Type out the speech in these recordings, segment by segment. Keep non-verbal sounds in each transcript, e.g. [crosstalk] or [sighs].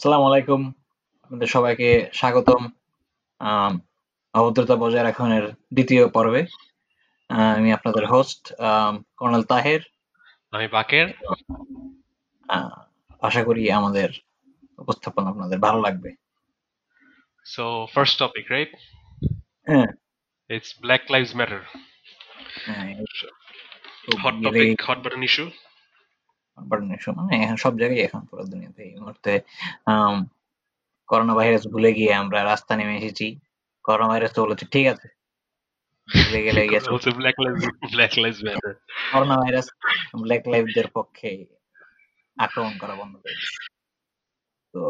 আসসালামু আলাইকুম। আপনাদের সবাইকে স্বাগতম। অভদ্রতা বজায় রাখনের দ্বিতীয় পর্বে। আমি আপনাদের হোস্ট কর্নেল তাহের। আমি বাকের। আশা করি আমাদের উপস্থাপন আপনাদের ভালো লাগবে। সো ফার্স্ট টপিক রাইট হ্যাঁ। ইটস ব্ল্যাক লাইভস ম্যাটার হ্যাঁ, hot topic hot button issue মানে এখন সব জায়গায় এখন পুরো দুনিয়াতে এই মুহূর্তে করোনা ভাইরাস ভুলে গিয়ে আমরা রাস্তা নেমে এসেছি। করোনা ভাইরাস তো বলেছে ঠিক আছে। ভুলে গেলে ম্যাটার করোনা ভাইরাস ব্ল্যাক লাইভদের পক্ষে আক্রমণ করা বন্ধ করে তো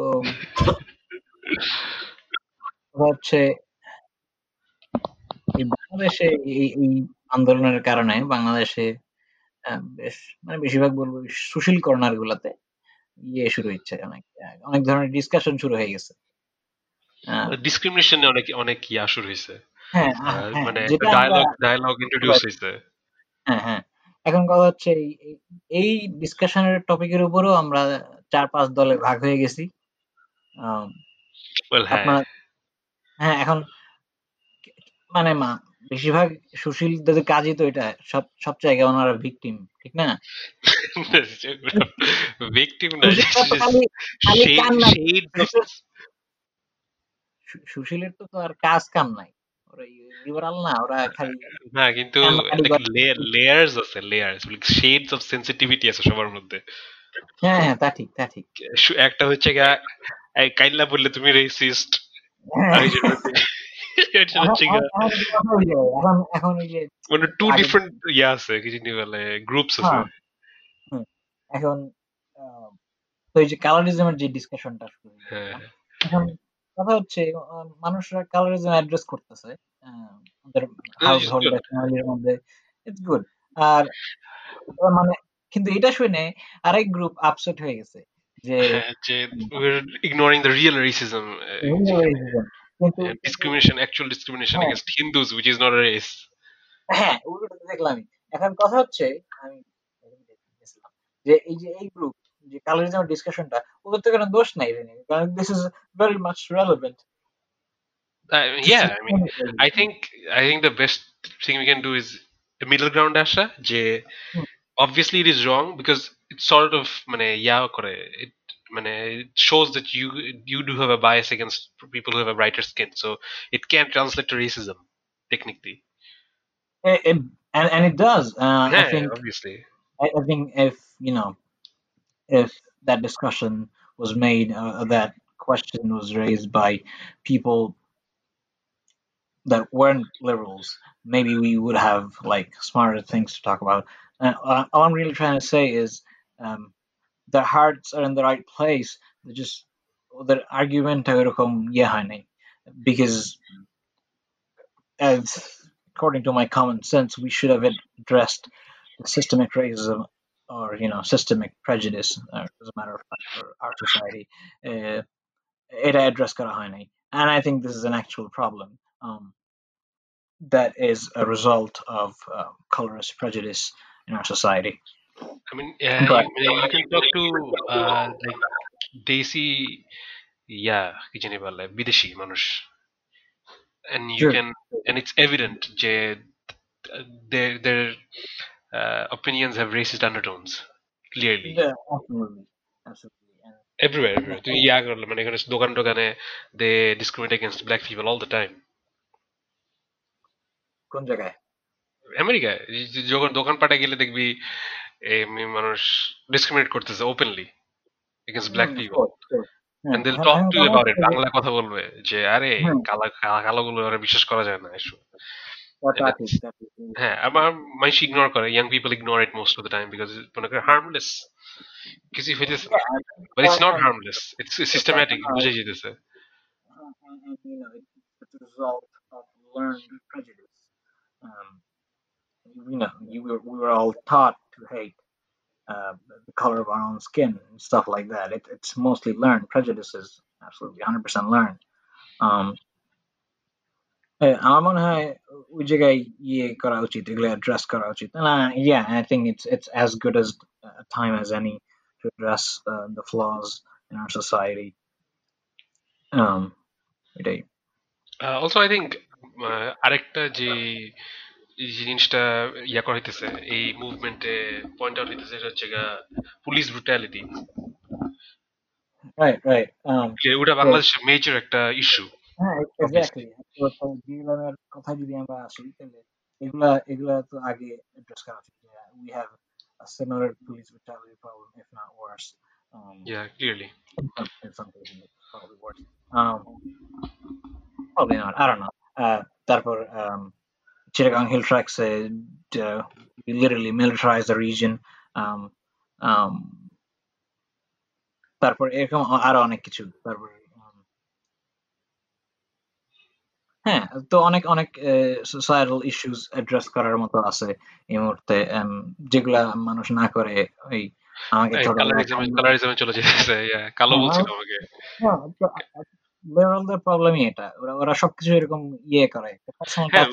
হচ্ছে বাংলাদেশে এই আন্দোলনের কারণে বাংলাদেশে বেশ। মানে বেশিরভাগ বলব সুশীল কর্নার গুলাতে ইয়ে শুরু হচ্ছে অনেক অনেক ধরনের ডিসকাশন শুরু হয়ে গেছে। ডিসক্রিমিনেশনে অনেক অনেক ইয়া শুরু হয়েছে হ্যাঁ হ্যাঁ, মানে ডায়ালগ ডায়ালগ ইন্ট্রোডিউস হয়েছে হ্যাঁ হ্যাঁ। এখন কথা হচ্ছে এই- ডিসকাশনের টপিকের উপরও আমরা চার পাঁচ দলে ভাগ হয়ে গেছি। হ্যাঁ। হ্যাঁ এখন মানে মা বেশিরভাগ সুশীলদের কাজই তো এটা সব সব জায়গায় ওনারা ভিকটিম ঠিক না? [laughs] ভিকটিম না সুশীলরা তো আর কাজ কাম নাই। ওরা লিবারাল না ওরা খালি না কিন্তু লেয়ার্স আছে লেয়ার্স শেডস অফ সেন্সিটিভিটি আছে সবার মধ্যে। হ্যাঁ হ্যাঁ তা ঠিক তা ঠিক। একটা হচ্ছে গা কাইল্লা বললে তুমি রেসিস্ট [laughs] মানে টু ডিফারেন্ট ইয়া আছে কিছু বলে গ্রুপস আছে। হ্যাঁ, এখন তো এই যে কালারিজমের যে ডিসকাশনটা শুরু এখন কথা হচ্ছে মানুষরা কালারিজম অ্যাড্রেস করতেছে ইটস গুড আর মানে কিন্তু এটা শুনে আরেক গ্রুপ আপসেট হয়ে গেছে যে ignoring the real racism the real racism uh, racism, কিন্তু discrimination actual discrimination হ্যাঁ। against Hindus which is not a race হ্যাঁ ওগুলো তো দেখলামই এখন কথা হচ্ছে আমি দেখলাম যে এই যে এই গ্রুপ যে কালারিজমের ডিসকাশনটা ওদের তো কোনো দোষ নাই রে কারণ this is very much relevant uh, yeah I mean [laughs] I think I think the best thing we can do is a middle ground আসা যে Hmm. obviously it is wrong because it sort of মানে ইয়া করে it মানে it shows that you you do have a bias against people who have a brighter skin. So it can translate to racism technically. And and it does. Uh, I yeah think obviously. I, I think if you know if that discussion was made uh, that question was raised by people that weren't liberals maybe we would have like smarter things to talk about. And uh, all i'm really trying to say is um, their hearts are in the right place they just their argument ওরকম ইয়ে হয় নাই because as according to my common sense we should have addressed the systemic racism or you know systemic prejudice uh, as a matter of fact for our society uh, এটা address করা হয় নাই and i think this is an actual problem um, that is a result of uh, colorist prejudice in our society I mean, yeah, But- you, you can talk to uh, like desi, yeah, কি জানি বলে বিদেশি মানুষ, and you Sure. can, and it's evident যে uh, their their uh, opinions have racist undertones clearly yeah absolutely absolutely and everywhere. everywhere. তুমি ইয়া করলে মানে এখানে দোকান টোকানে they discriminate against black people all the time. কোন জায়গায় আমেরিকায় এই যে যখন দোকানপাটে গেলে দেখবি এমনি মানুষ ডিসক্রিমিনেট করতেছে openly against black Hmm, of people. course, sure. হ্যাঁ, and they'll এখন- talk এখন to you কথা about it হচ্ছে যে- বাংলা কথা বলবে যে আরে হুম। কালা কালা- কালোগুলো ওরা বিশ্বাস করা যায় না এসব তা- তা এটা- ঠিক, তা ঠিক। হ্যাঁ আমার মানুষ ইগনোর করে young people ignore it most of the time because মনে করে হার্মলেস কিছু হইতেছে Yeah, but it's not and- harmless it's systematic Uh, বুঝে যেতেছে and, and you know, it, it's a result of learned prejudice. Um, you know, you were, we were all taught to hate uh, the color of our own skin and stuff like that. It, it's mostly learned. Prejudice is absolutely 100% learned. Um, eh, আমার মনে হয় ওই জায়গায় ইয়ে করা উচিত এগুলো address করা উচিত না yeah I think it's it's as good as a time as any to address uh, the flaws in our society um, এটাই অলসো আই থিঙ্ক আরেকটা যে এই জিনিসটা ইয়া করা হইতেছে এই মুভমেন্টে পয়েন্ট আউট হইতেছে সেটা হচ্ছে police brutality right right um ওটা বাংলাদেশের মেজর একটা ইস্যু হ্যাঁ এক্স্যাক্টলি কথা যদি আমরা আসি তাহলে এগুলা এগুলা তো আগে অ্যাড্রেস করা উচিত we have a similar police brutality problem, if not worse. Um, yeah, clearly. In some, in some cases, probably worse. Um, probably not. I don't know. Uh, তারপর um, Chittagong Hill Tracks, uh, uh, literally militarized the region. Um, um, তারপর এরকম আরও অনেক কিছু। তারপর হ্যাঁ তো অনেক অনেক সোসাইটাল ইস্যুস অ্যাড্রেস করার মতো আছে এই মুহূর্তে। যেগুলা মানুষ না করে ওই আমাকে কালারিজমে চলে যেতেছে কালো হ্যাঁ, বলছিল আমাকে। লিবারালদের প্রবলেমই এটা ওরা ওরা সবকিছু এরকম ইয়ে করে হ্যাঁ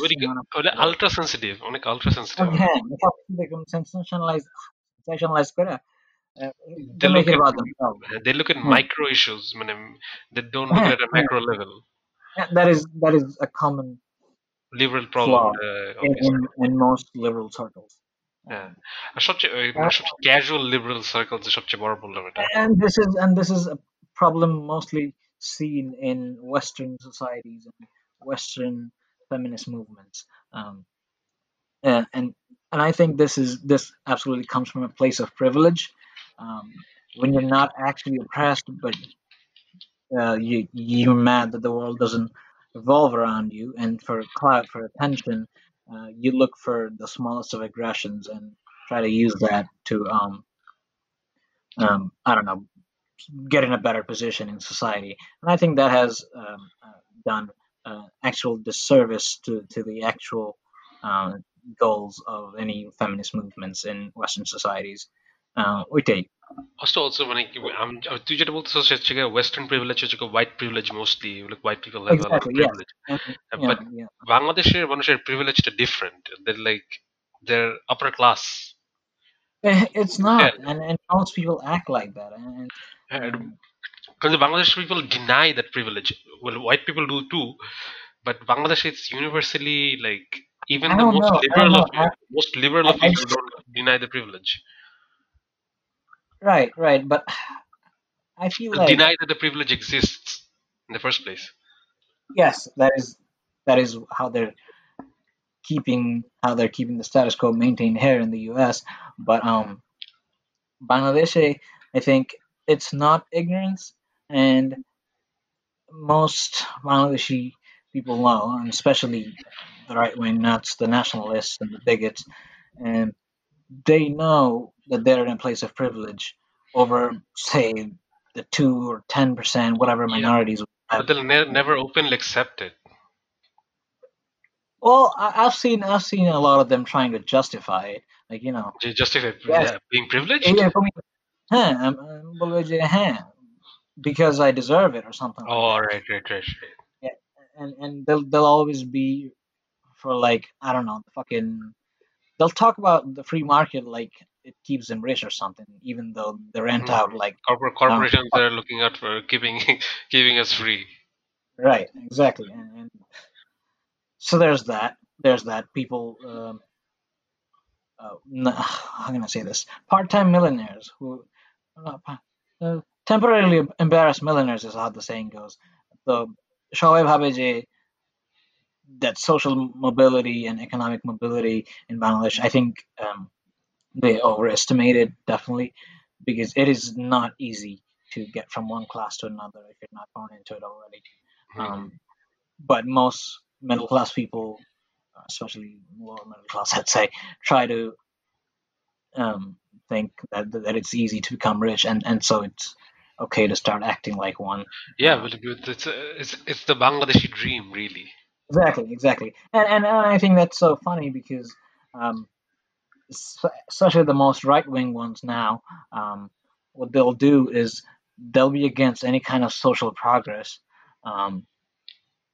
ওটা আলট্রা সেনসিটিভ অনেক আলট্রা সেনসিটিভ হ্যাঁ সবকিছু এরকম সেনসেশনালাইজ সেনসেশনালাইজ করে they look at, they look at micro issues মানে they don't look at a [laughs] macro level that is that is a common liberal problem uh, in, in, in, most liberal circles. Yeah. সবচেয়ে casual liberal circles সবচেয়ে বড় problem এটা and this is and this is a problem mostly seen in western societies and western feminist movements. Um, and, and I think this is this absolutely comes from a place of privilege. Um, when you're not actually oppressed but uh, you you're mad that the world doesn't revolve around you, and for clout, for attention, uh, you look for the smallest of aggressions and try to use that to um, um, I don't know, get in a better position in society. And I think that has um, uh, done uh, actual disservice to, to the actual uh, goals of any feminist movements in Western societies. Uh, okay. ಅಷ್ಟು also like able to ಚರ್ಚೆಗೆ privilege privilege ಚರ್ಚೆಗೆ white privilege mostly like white people have a lot of privilege but Bangladesh ಮನುಷ್ಯರ privilege is different they like they are upper class. Eh, it's not, and, and most people act like that. And because the Bangladesh people deny that privilege well white people do too but Bangladesh it's universally like even the most know. liberal of I, most liberal I, of people don't deny the privilege Right, right, but I feel like deny that the privilege exists in the first place. Yes, that is that is how they're keeping how they're keeping the status quo maintained here in the U.S. But um, Bangladesh, I think it's not ignorance, and most Bangladeshi people know, and especially the right wing nuts, the nationalists, and the bigots, and they know that they're in a place of privilege over, say, the two or ten percent, whatever minorities. Yeah. But they'll ne- never openly accept it. Well, I- have seen I've seen a lot of them trying to justify it, like you know, justify yes. yeah, being privileged. Yeah, for me, huh, because I deserve it or something. Oh, like right, right, right, right. Yeah, and and they'll they'll always be for like I don't know, fucking they'll talk about the free market like it keeps them rich or something, even though they rent mm-hmm. out like corporate corporations um, are looking out for keeping [laughs] keeping us free. Right, exactly, and, and so there's that. There's that. People, um, uh, how can I say this? Part-time millionaires who, temporarily embarrassed millionaires is how the saying goes. So Shoaib Habeji, that social mobility and economic mobility in Bangladesh, I think um, they overestimated definitely because it is not easy to get from one class to another if you're not born into it already. Mm-hmm. Um, but most middle class people, especially lower middle class, [laughs] I'd say, try to um, think that that it's easy to become rich, and and so it's okay to start acting like one. Yeah, uh, but it's, it's it's the Bangladeshi dream, really. Exactly, exactly, and and, and I think that's so funny because, um, especially the most right wing ones now, um, what they'll do is they'll be against any kind of social progress, um,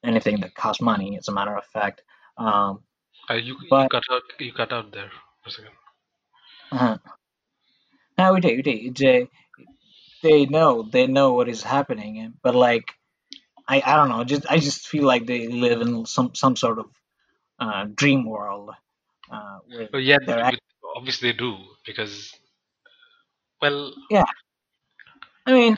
anything that costs money. As a matter of fact, um, uh, you, but, you cut out you cut out there for a second. Uh-huh. Now we do, we do. They, they know they know what is happening, but like I, I don't know. Just I just feel like they live in some some sort of uh, dream world uh, where But yeah, they're act- but obviously they do because well, yeah. I mean,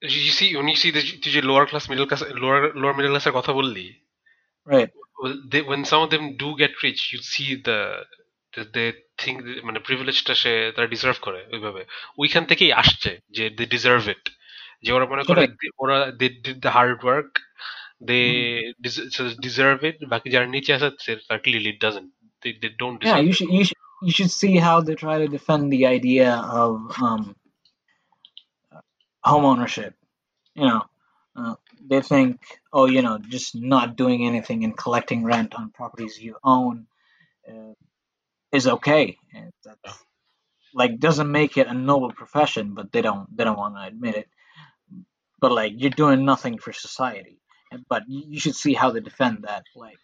you see when you see the তুই যে lower class middle class lower lower middle class এর কথা বললি right, well, they, when some of them do get rich you see the the- they think that, মানে প্রিভিলেজটা সে তারা deserve করে ওইভাবে ওইখান থেকেই আসছে যে দে ডিজার্ভ ইট যে ওরা মনে করে সেটাই। যে ওরা they did the hard work they deserve it বাকি যারা নিচে আছে তারা clearly doesn't they they don't yeah. Deserve You should you should you should see how they try to defend the idea of um, home ownership. You know, uh, they think, oh, you know, just not doing anything and collecting rent on properties you own uh, is okay. That's, like doesn't make it a noble profession, but they don't they don't want to admit it. But like you're doing nothing for society. But you should see how they defend that. Like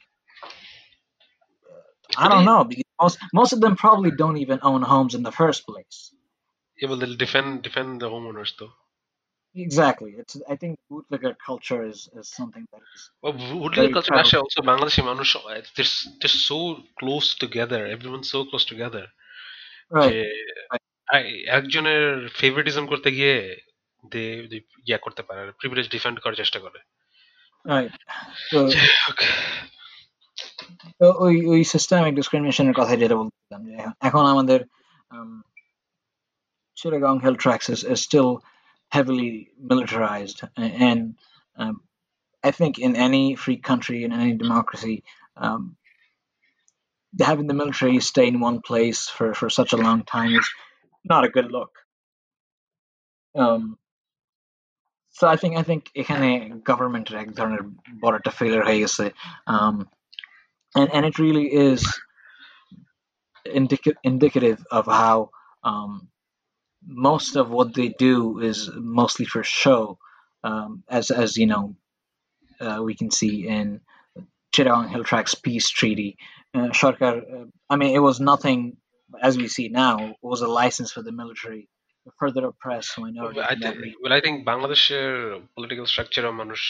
uh, I don't know because most most of them probably don't even own homes in the first place. Yeah, well, they'll defend defend the homeowners though. Exactly. It's I think bootlegger culture is, is something that is well, bootlegger culture in Russia also Bangladeshi Manush they're, they're so close together. Everyone's so close together. Right. যে একজনের favouritism করতে গিয়ে দে ইয়া করতে পারে privilege defend করার চেষ্টা করে right So. ওই ওই সিস্টেমিক ডিসক্রিমিনেশনের কথা যেটা বলছিলাম যে এখন আমাদের Chittagong Hill Tracts is, is still heavily militarized a- and um, I think in any free country in any democracy um, having the military stay in one place for, for such a long time is not a good look. Um, so I think I think এখানে government এক ধরনের বড় একটা failure হয়ে গেছে um, and and it really is indica- indicative of how um, most of what they do is mostly for show, um, as as you know, uh, we can see in Chittagong Hill Tracts peace treaty. Uh, Sharkar, uh, I mean, it was nothing as we see now. It was a license for the military to further oppress minority. I think, well, I think Bangladesh political structure of manush,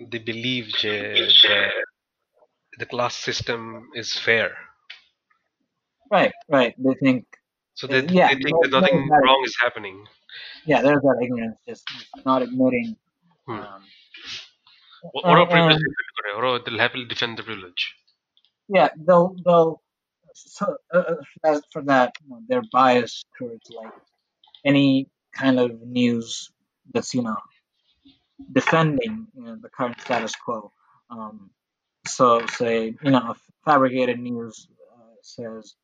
they believe যে the, the class system is fair. Right, right. They think so they, yeah, they think that nothing wrong is happening. Yeah, there's that ignorance, just not admitting. Hmm. Um, or, privilege, or they'll happily defend the privilege. Yeah, they'll, they'll so, uh, uh for that, you know, biased towards like any kind of news that's you know defending you know, the current status quo. Um, so, say you know, fabricated news uh, says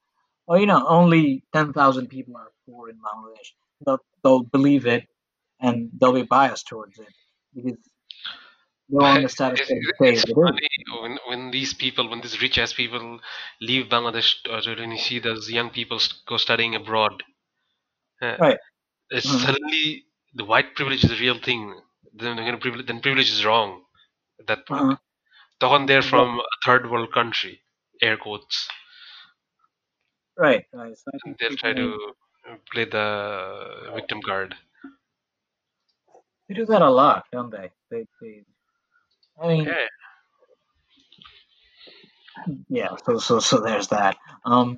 Oh, you know, only 10,000 people are poor in Bangladesh. They'll, they'll, believe it and they'll be biased towards it because they're on the status it's funny when, when these people, when these rich ass people leave Bangladesh, uh, or when you see those young people go studying abroad, uh, right. It's mm-hmm. Suddenly, the white privilege is a real thing. Then, privilege, then privilege is wrong at that uh-huh. point. Talking there from a third world country, air quotes. right right so I think They'll people try need- to play the victim card. They do that a lot, don't they? They, they I mean, Yeah. yeah. So, so, so there's that. Um,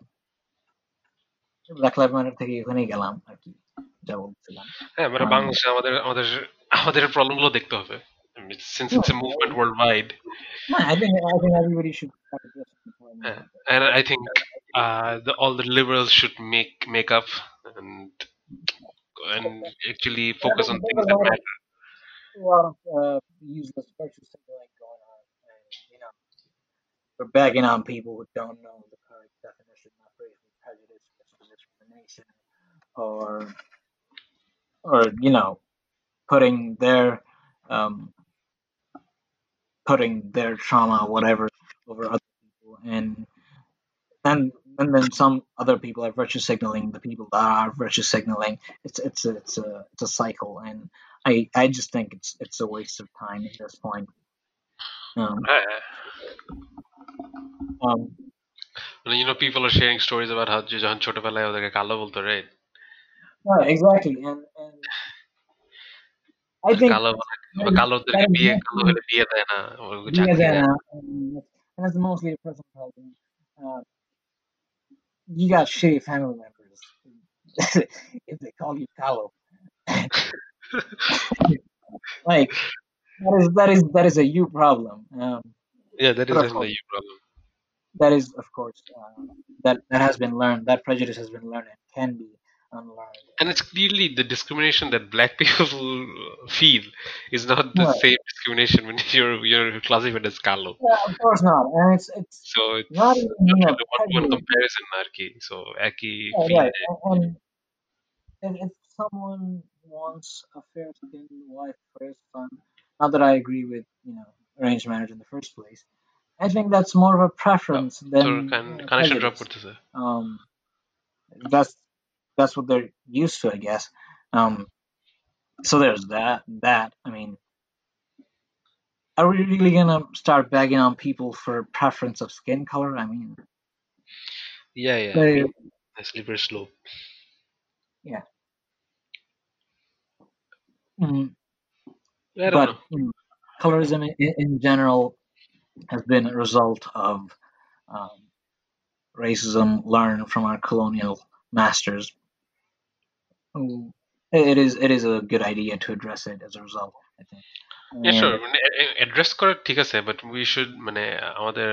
Black Lives Matter থেকে এখানেই গেলাম আর কি যা বলছিলাম হ্যাঁ মানে Um, বাংলাদেশে আমাদের আমাদের আমাদের প্রবলেম গুলো দেখতে হবে since it's a movement worldwide No, I think I think everybody should start addressing the problem. Yeah. and I think uh, the, all the liberals should make make up and and actually focus on things that matter. A lot of uh, useless virtue signaling going on, and you know, we're bagging on people who don't know the correct definition of racial prejudice, discrimination, or or you know, putting their um, putting their trauma, whatever, over other people, and and and then some other people are virtue signaling the people that are virtue signaling. It's it's a, it's a it's a cycle, and I I just think it's it's a waste of time at this point. Um, হ্যাঁ um, মানে you know people are sharing stories about how যে যখন ছোটবেলায় ওদেরকে কালো বলতো right right, exactly, and and I R think কালো that বা is, that কালোদেরকে is বিয়ে কালো mostly হলে বিয়ে দেয় না ওকে yeah, চাকরি দেয় then, না uh, and that's mostly a personal problem. Uh, you got shitty family members [laughs] if they call you Kalo. [laughs] like that is that is that is a you problem. Um, yeah that is but of course, definitely your problem that is of course uh, that that has been learned. That prejudice has been learned and can be unlearned. and it's clearly the discrimination that black people [laughs] feel is not the Right. same discrimination when [laughs] you're you're classified as কালো Yeah, of course not, and it's it's so it's not even you know not one to one prejudice. comparison আর কি so একই Yeah, feel right. And, and if, if someone wants a fair skinned wife for his son, not that I agree with, you know, arranged marriage in the first place, I think that's more of a preference তোর than uh, connection drop prejudice. করতেছে Um, that's that's what they're used to, I guess. Um, so there's that. That I mean, are we really gonna start bagging on people for preference of skin color? I mean, yeah yeah they, a slippery slope mm, I but know you know, colorism in, in general has been a result of um, racism learned from our colonial masters who- It is it is a good idea to address it as a result. I think. Yeah, sure. And- মানে address করা ঠিক আছে but we should মানে আমাদের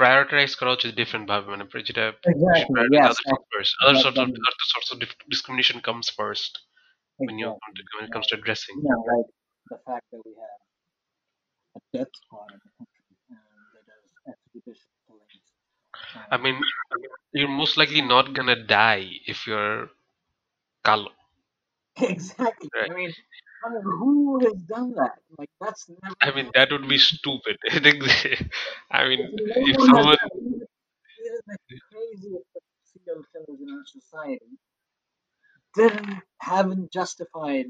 prioritise করা হচ্ছে different ভাবে মানে যেটা Exactly. Yes. other things first. Other that- sorts of that is- other sorts of dif- discrimination comes first when you exactly. when it comes to addressing. You know, like the fact that we have a death squad in the country um, that does extrajudicial killings. Um, I mean, you're most likely not gonna die if you're kalo. [laughs] exactly. Right. I mean, I mean, who has done that? Like that's never. I mean, that would be stupid. [laughs] [laughs] I mean, if someone. Even, even the craziest serial killers in our society didn't haven't justified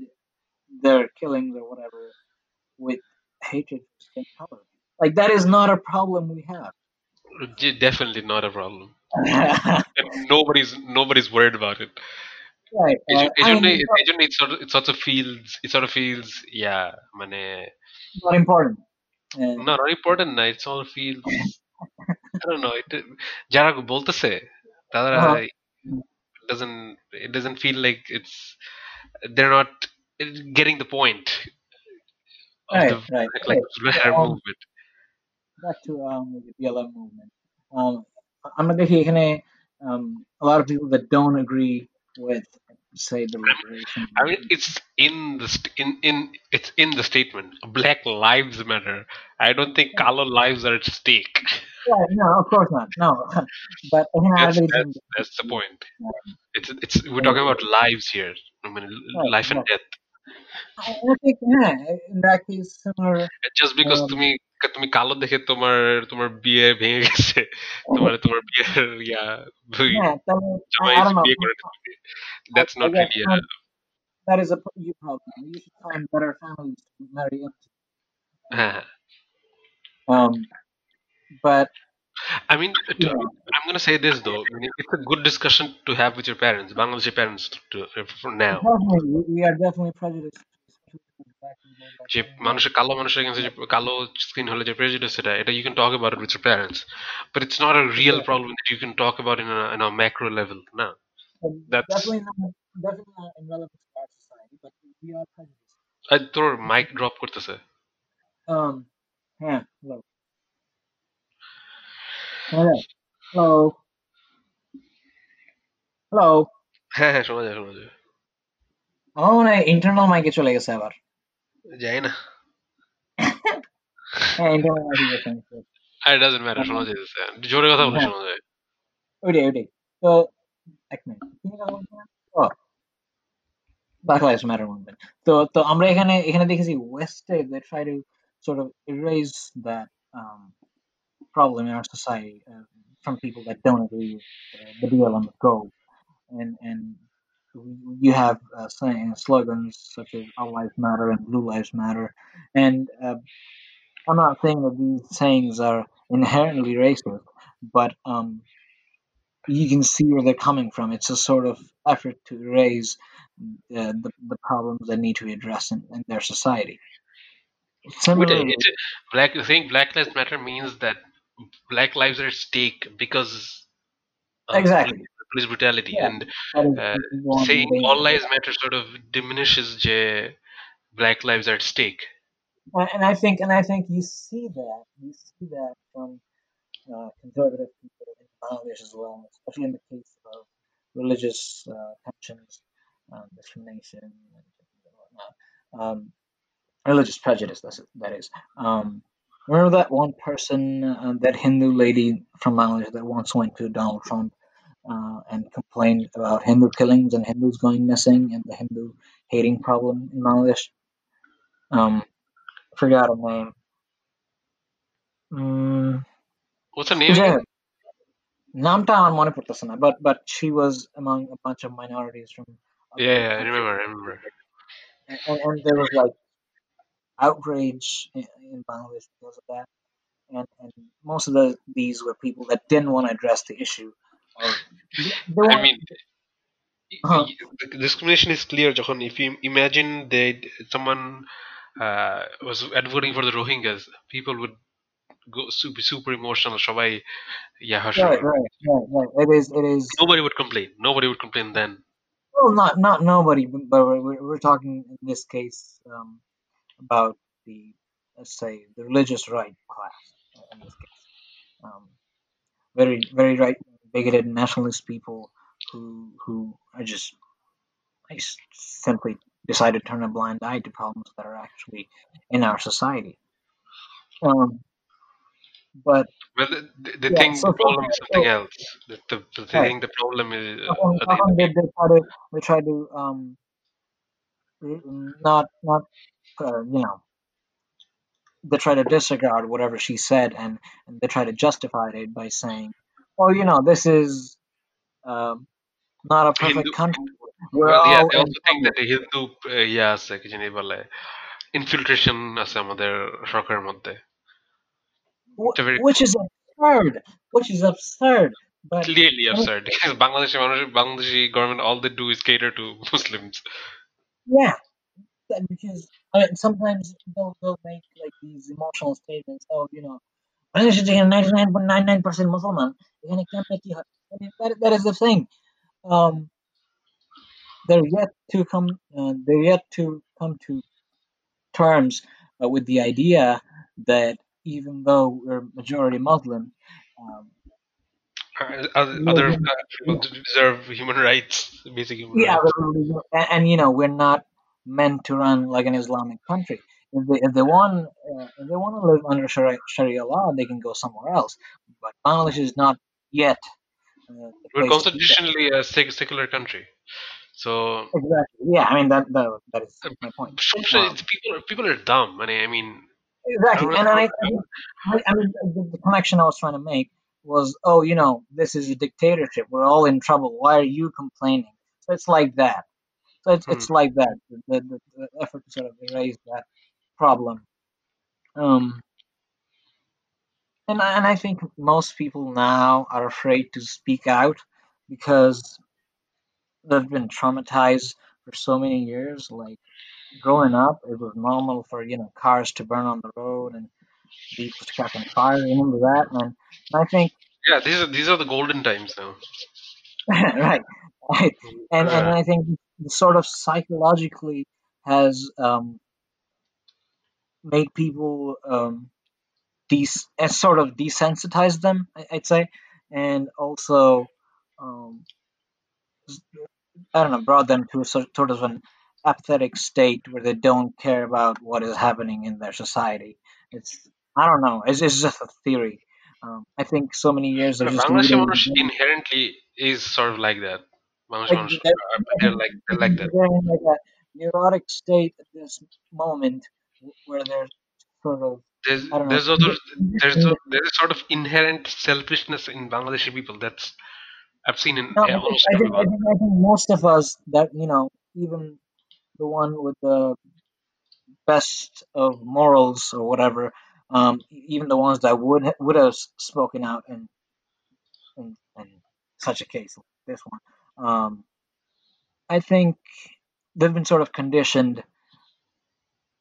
their killings or whatever with hatred for skin color. Like that is not a problem we have. definitely not a problem, and nobody's nobody's worried about it Uh, এই I জন্য mean, এই জন্য it sort of it sort of feels it sort of feels yeah মানে it's not important. Uh, not not important না it sort of feels I don't know it যারা বলতেছে তারা Uh-huh. it doesn't it doesn't feel like it's they're not getting the point of Right, the right. like, like Okay. Um, movement back to um, the BLM movement. Um, আমরা দেখি এখানে um, a lot of people that don't agree with say the liberation. I mean, it's in the st- in in it's in the statement. Black lives matter. I don't think color lives are at stake. Yeah, no, of course not. No, [laughs] but that's. That's, the point. It's it's we're talking about lives here. I mean, right, life and right. death. I think yeah, in that case, similar. Just because um, to me, তুমি কালো দেখে তোমার তোমার বিয়ে ভেঙে গেছে তোমার তোমার বিয়ের ইয়া Yeah, that, জামাই I, I don't know. বিয়ে করে নিতে। That's I not guess really a, um, that is a p- you problem. You should find better families to marry into. হ্যাঁ হ্যাঁ। Um, but I mean, to, Yeah. I'm gonna say this though. I mean, it's a good discussion to have with your parents, Bangladeshi parents, to, for now. definitely, we, we are definitely prejudiced. যে মানুষের কালো মানুষের এগেন্সে যে কালো skin হলে যে prejudice সেটা এটা you can talk about with your parents but it's not a real problem you can talk about in in a macro level না তোর মাইক ড্রপ করতেছে। হ্যাঁ হ্যাঁ হ্যাঁ শোনা যায় শোনা যায়। আমার মনে ইন্টারনাল মাইকে চলে গেছে আবার। যাই না হ্যাঁ ইন্টারনাল মাইকে গেছে আর ডাজন্ট ম্যাটার শোনা যাইতেছে জোরে কথা বলে হ্যাঁ। শোনা যায় ওইটাই ওইটাই তো এক মিনিট তিনি কথা বলছিলেন ও Black Lives Matter movement. তো তো আমরা এখানে এখানে দেখেছি ওয়েস্টে they try to sort of erase that um, problem in our society uh, from people that don't agree with uh, the BLM go, and and you have uh, saying slogans such as "All Lives Matter" and "Blue Lives Matter," and uh, I'm not saying that these sayings are inherently racist, but um, you can see where they're coming from. It's a sort of effort to raise the, the, the problems that need to be addressed in, in their society. Uh, Similarly, it, black saying Black Lives Matter means that black lives are at stake because exactly. Police, brutality, Yeah, and uh, saying all lives matter sort of diminishes je black lives at stake. And and I think, and I think you see that, you see that from uh, conservative people in Bangladesh as well, especially in the case of religious uh, tensions, um, discrimination, and whatnot. Um, religious prejudice. That's that is. Um, remember that one person, uh, that Hindu lady from Bangladesh that once went to Donald Trump uh, and complained about Hindu killings and Hindus going missing and the Hindu hating problem in Bangladesh. Um, forgot her name. Mm, What's her name? Yeah. Namta on but but she was among a bunch of minorities from. Yeah, yeah I remember, I remember. And, and, and there was like outrage in, in Bangladesh because of that, and and most of the these were people that didn't want to address the issue or they, they I wanted mean, uh-huh, the discrimination is clear, যখন if you imagine that someone uh, was advocating for the Rohingyas, people would go super, super emotional. সবাই ইয়া হাসে। right right right right it is it is Nobody would complain. Nobody would complain then. well not not nobody but but we're, we're talking in this case um, about the let's say the religious right class uh, in this case um, very very right bigoted nationalist people who who are just I simply decide to turn a blind eye to problems that are actually in our society um, but Well, they, they yeah think so the problem is something so else. The, the, they right think the problem is uh, they, they try to they try to um not not uh, you know they try to disregard whatever she said and, and they try to justify it by saying oh you know this is um, not a perfect Hindu, country we're well, yeah, all they in also think trouble that the Hindu uh, ইয়া আছে কি জানি বলে infiltration আছে আমাদের সরকারের মধ্যে Wh- এটা very which is absurd which is absurd but clearly I mean, absurd because Bangladeshi মানুষ Bangladeshi government all they do is cater to Muslims. yeah that- because I mean, sometimes they'll, they'll make like these emotional statements oh you know Bangladesh is 99.99% মুসলমান এখানে কেমনে কি হয় I mean, that, that is the thing um, they're yet to come uh, they're yet to come to terms uh, with the idea that even though we're majority Muslim, um, Uh, Other we other, live in- uh, people deserve human rights, basic human yeah, rights. we're religious- and, and you know we're not meant to run like an Islamic country. If they if they want uh, if they want to live under Sharia, Sharia law, they can go somewhere else. But Bangladesh is not yet uh, the We're place to do that. constitutionally a secular country, so Exactly. Yeah, I mean that that, that is my point. it's people are people are dumb. I mean, I mean, Exactly, I and I. I, I mean, the, the connection I was trying to make was, oh, you know, this is a dictatorship. We're all in trouble. Why are you complaining? So it's like that. So it's Hmm. it's like that. The, the, the, the effort to sort of erase that problem. Um, and I- and I think most people now are afraid to speak out because they've been traumatized for so many years. Like growing up, it was normal for you know cars to burn on the road and to catch on fire. Remember that. And I think yeah, these are these are the golden times now. [laughs] right, right, and and I think sort of psychologically has um, make people um, these uh, sort of desensitize them, I'd say, and also um, I don't know, brought them to a sort of an apathetic state where they don't care about what is happening in their society. It's I don't know. It's, it's just a theory. Um, I think so many years of yeah, inherently is sort of like that. Like, they're, uh, they're like they're like that. They're in like a neurotic state at this moment where they're sort of There's there's other there's a, there's a sort of inherent selfishness in Bangladeshi people that's I've seen in No, I think, I, think, I, think, I think most of us that you know, even the one with the best of morals or whatever, um, even the ones that would would have spoken out in, and, and such a case like this one. Um, I think they've been sort of conditioned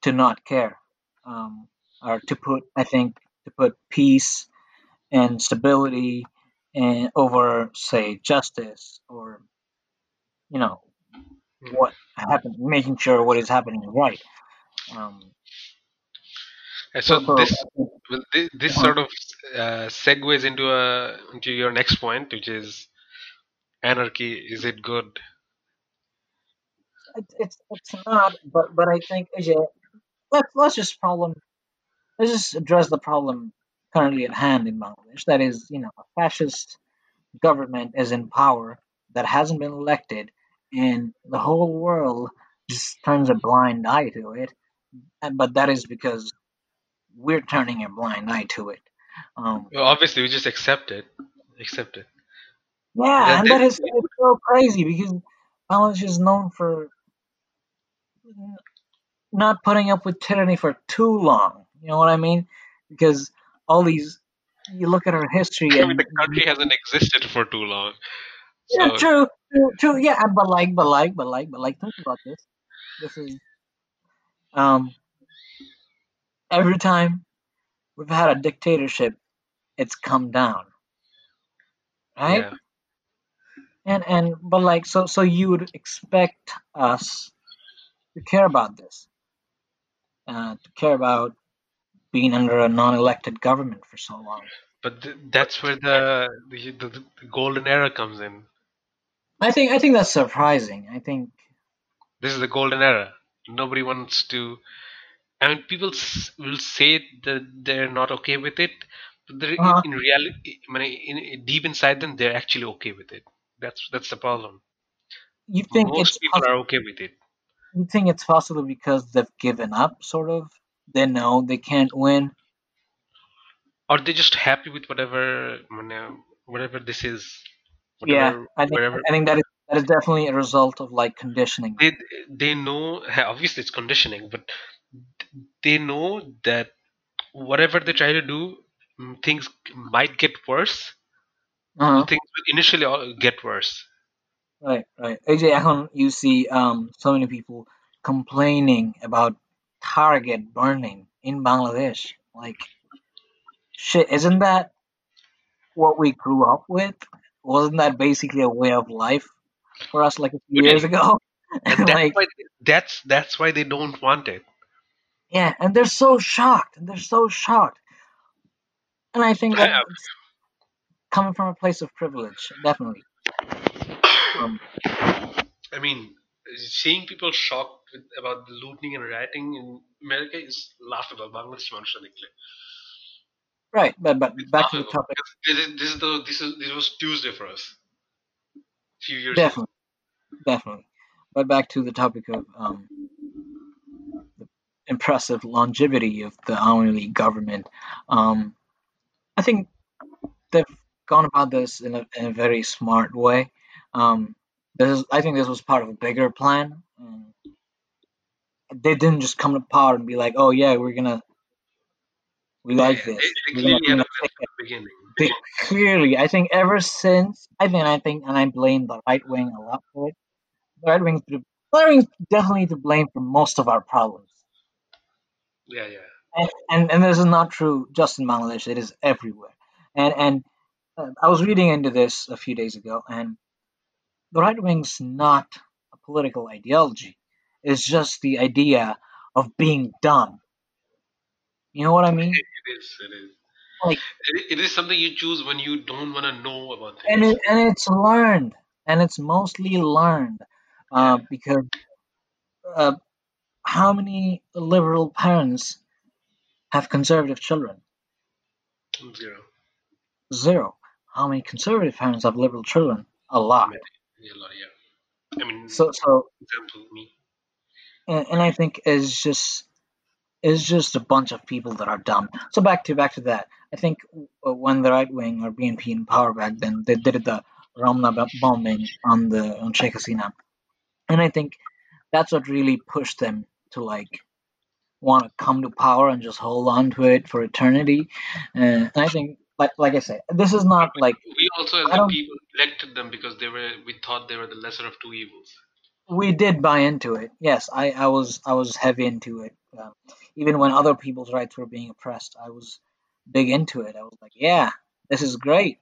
to not care, um, or to put, I think, to put peace and stability and over, say, justice or, you know, what happened, making sure what is happening is right. Um, And so for, this well, thi- this Uh-huh. sort of uh, segues into a into your next point, which is anarchy. Is it good? it's, it's it's not, but but I think Ajay, let's let's just problem let's just address the problem currently at hand in Bangladesh. That is, you know, a fascist government is in power that hasn't been elected, and the whole world just turns a blind eye to it. But that is because we're turning a blind eye to it. Um, Well, obviously, we just accept it. Accept it. yeah, and that is it's so crazy because Bangladesh is known for not putting up with tyranny for too long. You know what I mean? Because all these, you look at our history I mean, and the country hasn't existed for too long. yeah, true, true, true. Yeah, but like, but like, but like, but like, think about this. This is um every time we've had a dictatorship, it's come down, right? yeah, And and but like, so so you would expect us to care about this, uh, to care about being under a non-elected government for so long. but th- that's where the, the the golden era comes in. I think I think that's surprising. I think This is the golden era. Nobody wants to. I mean, people s- will say that they're not okay with it, but they're, Uh-huh. in reality, I mean, in, deep inside them, they're actually okay with it. That's that's the problem. you think Most people poss- are okay with it. You think it's possible because they've given up, sort of. They know they can't win. or they're just happy with whatever whatever this is Yeah, I think wherever I think that is that is definitely a result of like conditioning. they they know obviously it's conditioning but they know that whatever they try to do mm, things might get worse Uh-huh. things will initially all get worse Right, right. AJ, এখন you see um so many people complaining about Target burning in Bangladesh. Like, shit, isn't that what we grew up with? Wasn't that basically a way of life for us like a few years Okay. ago? [laughs] and that's like, why that's that's why they don't want it yeah, and they're so shocked, and they're so shocked. And I think that Yeah. it's coming from a place of privilege, definitely. Um, i mean seeing people shocked with, about the looting and rioting in america is laughable bangladesh মানুষরা দেখলে right, but but It's back to the laughable topic. because this is this is the this is this was Tuesday for us. A few years ago. Definitely, definitely. But back to the topic of um, the impressive longevity of the Awami League government. Um, I think they've gone about this in a, in a very smart way. Um, this is, I think this was part of a bigger plan. Um, they didn't just come to power and be like, "Oh yeah, we're gonna, we like this." they clearly had a gonna plan take from the beginning. they clearly, I think ever since, I think, I think, and I blame the right wing a lot for it. The right wing, the right wing's definitely to blame for most of our problems. Yeah, yeah. And, and, and this is not true just in Bangladesh, it is everywhere. And, and uh, I was reading into this a few days ago, and the right wing's not a political ideology, it's just the idea of being dumb. You know what I mean? It is. It is. Like, It, it is something you choose when you don't want to know about things. and it, and it's learned, and it's mostly learned, uh, because uh, how many liberal parents have conservative children? Zero. Zero. How many conservative parents have liberal children? A lot. Yeah, a lot, yeah. I mean, So so, example, me. and, and I think it's just it's just a bunch of people that are dumb. So back to back to that. I think uh, when the right wing or BNP in power back then, they did the Ramna bombing on the on Sheikh Hasina, and I think that's what really pushed them to like want to come to power and just hold on to it for eternity. Uh, and I think, like like I said, this is not like We also, as a people, elected them because they were we thought they were the lesser of two evils. We did buy into it. Yes, I, I was I was heavy into it. Um, even when other people's rights were being oppressed, I was big into it. I was like, yeah, this is great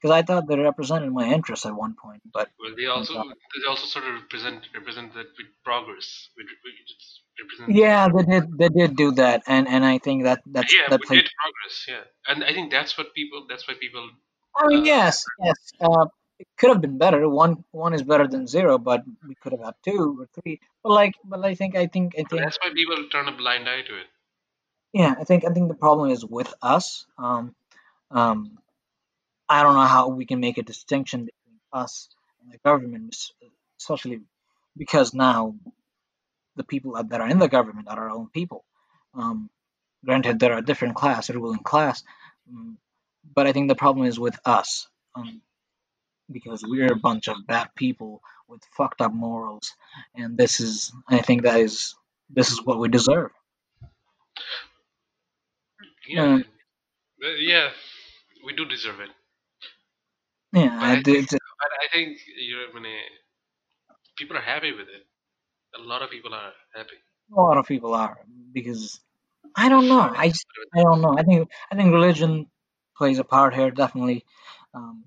because I thought they represented my interests at one point. But Well, they also they also sort of represent represent that with progress. We just represent yeah, they did they did do that, and and I think that that's yeah, that we played. did progress. Yeah, and I think that's what people. That's why people. I mean, Uh, yes, yes. Uh, it could have been better. One one is better than zero, but we could have had two or three. But like, but I think I think I think that's why people turn a blind eye to it. yeah, I think I think the problem is with us. Um, um, I don't know how we can make a distinction between us and the government, es- especially because now the people that are in the government are our own people. Um, granted, they're a different class, a ruling class, um, but I think the problem is with us um, because we're a bunch of bad people with fucked up morals, and this is, I think, that is this is what we deserve. Yeah, Um, Uh, yeah, we do deserve it. yeah, But I I think, did. [laughs] but I think you know, uh, people are happy with it. A lot of people are happy. A lot of people are because I don't know. I I don't know. I think I think religion plays a part here. Definitely, um,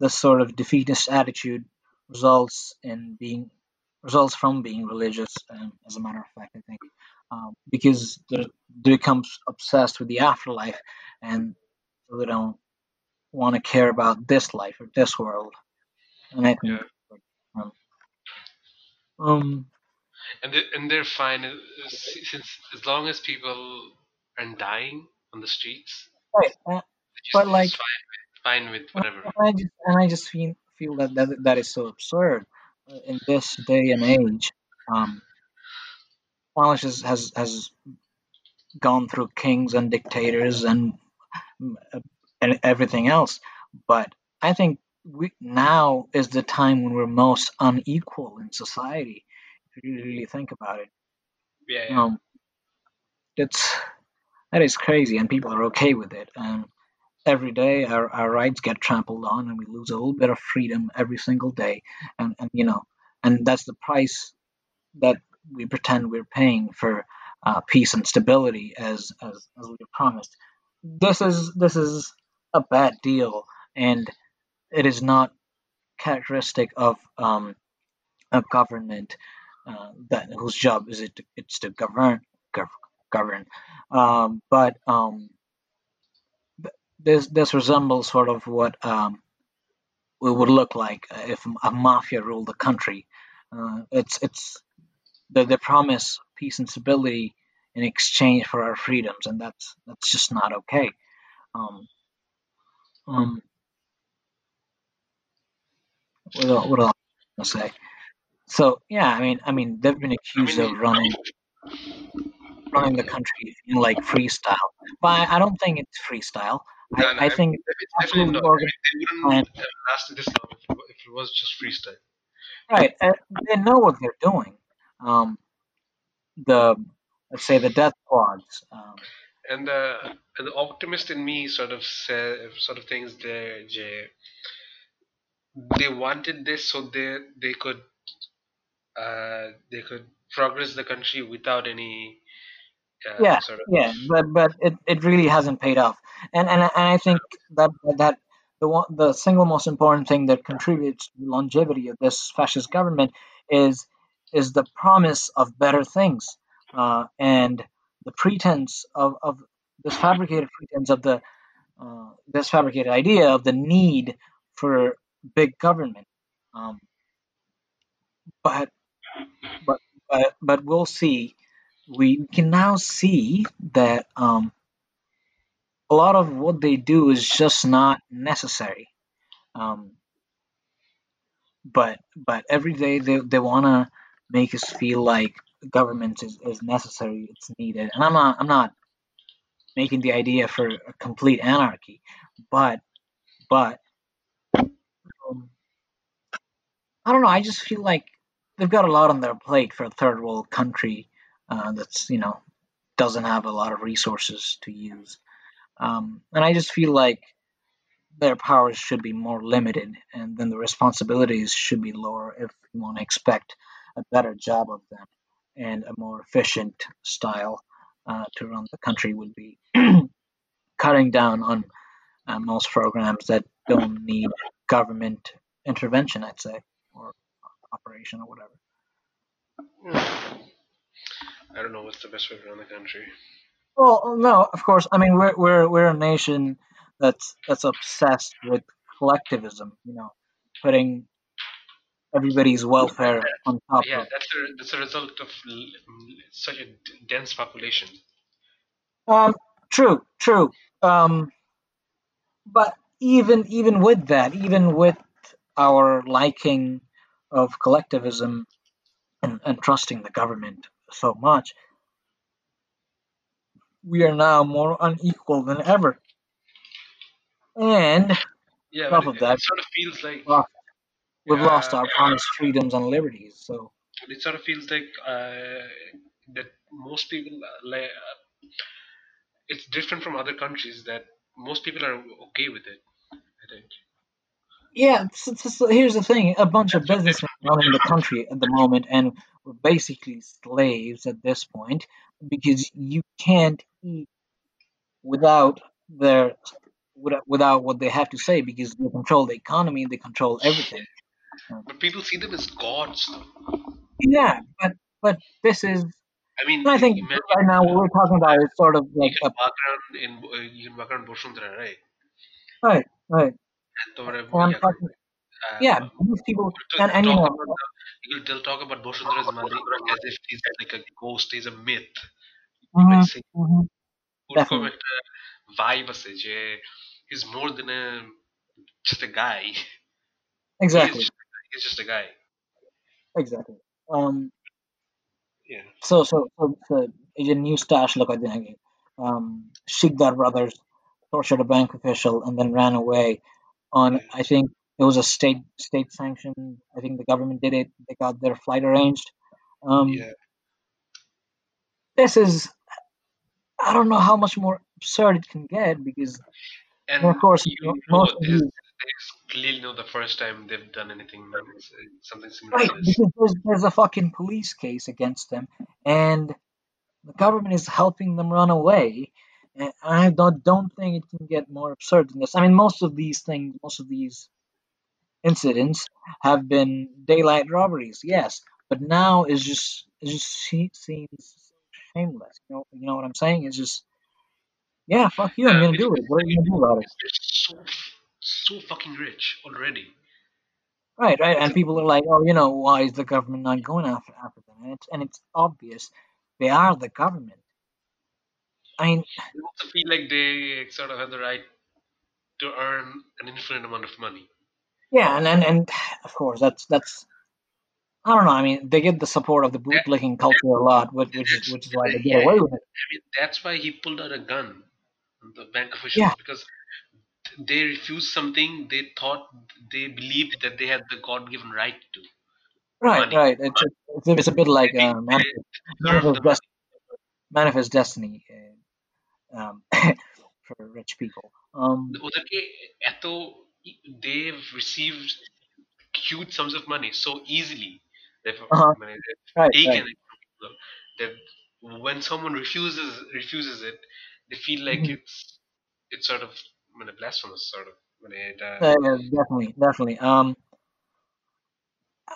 this sort of defeatist attitude results in being results from being religious. Um, as a matter of fact, I think um, because they become obsessed with the afterlife, and so they don't want to care about this life or this world. And I think Yeah, um and they, and they're fine uh, since as long as people aren't dying on the streets, right, uh, but like fine with fine with And whatever. I just and I just feel feel that that, that is so absurd uh, in this day and age. Um, Spanish has, has has gone through kings and dictators and uh, and everything else, but I think we now is the time when we're most unequal in society. You really think about it, Yeah, yeah, um, it's that is crazy, and people are okay with it. And every day, our, our rights get trampled on, and we lose a little bit of freedom every single day. And and you know, and that's the price that we pretend we're paying for uh, peace and stability as, as as we promised. This is this is a bad deal, and it is not characteristic of um, a government uh, that whose job is it to, it's to govern gov- govern. Um, but um, this this resembles sort of what um, it would look like if a mafia ruled the country. Uh, it's it's they, they promise peace and stability in exchange for our freedoms, and that's that's just not okay. Um, um, what what else can I say? So yeah, I mean, I mean, they've been accused of running running the country in like freestyle, but I, don't think it's freestyle. I, no, I think it's definitely absolutely not. Organized they wouldn't have lasted this long if it, if it was just freestyle. Right, uh, they know what they're doing. Um, the let's say the death squads. Um, And the and the optimist in me sort of say, sort of thinks they they they wanted this so they they could uh, they could progress the country without any uh, Yeah, sort of yeah, but but it, it really hasn't paid off, and and I- and I think that that the one the single most important thing that contributes to the longevity of this fascist government is is the promise of better things, uh, and the pretense of, of this fabricated pretense of the uh, this fabricated idea of the need for big government. Um, but but but but we'll see. We can now see that. Um, a lot of what they do is just not necessary. Um, but but every day they, they want to make us feel like government is, is necessary, it's needed. And I'm not I'm not making the idea for a complete anarchy, but but um, I don't know. I just feel like they've got a lot on their plate for a third world country uh, that's you know doesn't have a lot of resources to use. Um, and I just feel like their powers should be more limited, and then the responsibilities should be lower if we want to expect a better job of them and a more efficient style uh, to run the country would be [clears throat] cutting down on uh, most programs that don't need government intervention, I'd say, or operation or whatever. I don't know what's the best way to run the country. Well, no, of course. I mean, we're we're we're a nation that's that's obsessed with collectivism. You know, putting everybody's welfare on top Yeah, of. that's a that's a result of such a dense population. Um, true, true. Um, but even even with that, even with our liking of collectivism and, and trusting the government so much, we are now more unequal than ever. And Yeah, top of it, that, it sort of feels like well, we've lost uh, our honest freedoms and liberties. So it sort of feels like uh, that most people uh, like uh, it's different from other countries that most people are okay with it. I think yeah, so, so- here's the thing: a bunch of that's what they businessmen running the country at the moment, and we're basically slaves at this point because you can't eat without their without, what they have to say because they control the economy, they control everything. But people see them as gods. Though. Yeah, but but this is. I mean, I think imagine right now what we're talking about is sort of you like can a walk around in uh, you can walk around Bashundhara, right? right, right on uh, yeah, these people and, and you know, about, the, they'll talk about Bashundhara's [laughs] mother as if he's like a ghost, he's a myth. Mm-hmm, mm-hmm. ওরকম একটা vibe আছে যে is more than a just a guy exactly is just a guy exactly um yeah. so so so so um, the Asian new stash look at the um Sikder brothers tortured a bank official and then ran away on I think it was a state state sanction. I think the government did it. They got their flight arranged. Um, Yeah. This is I don't know how much more absurd it can get because And and of course you mo- know most of this these is clearly not the first time they've done anything something similar right to this. because there's, there's a fucking police case against them and the government is helping them run away. And I don't don't think it can get more absurd than this. I mean, most of these things, most of these incidents have been daylight robberies, yes, but now it's just it just seems shameless. You know, you know what I'm saying? It's just yeah, fuck you, I'm Yeah, gonna do it. What are you gonna do about it? so so fucking rich already. Right, right. And people are like, oh, you know, why is the government not going after after them? And it's and it's obvious they are the government. I mean, they also feel like they sort of have the right to earn an infinite amount of money. yeah, and and, and of course that's that's I don't know. I mean, they get the support of the That, bootlicking culture a lot, which which is which is why they get away with it. I mean that's why he pulled out a gun on the bank Yeah, because they refused something they thought they believed that they had the God-given right to right, money. right. It's a, it's it's a bit like They, uh, they manifest, deserve the manifest, money. Dest- manifest destiny uh, um, [coughs] for rich people. Um, ওদেরকে এত they've received huge sums of money so easily they've uh-huh, মানে they've right, taken right. it from people that when someone refuses refuses it they feel like Mhm. it's it's sort of মানে blasphemous sort of মানে এটা Uh, yeah, definitely, definitely. Um,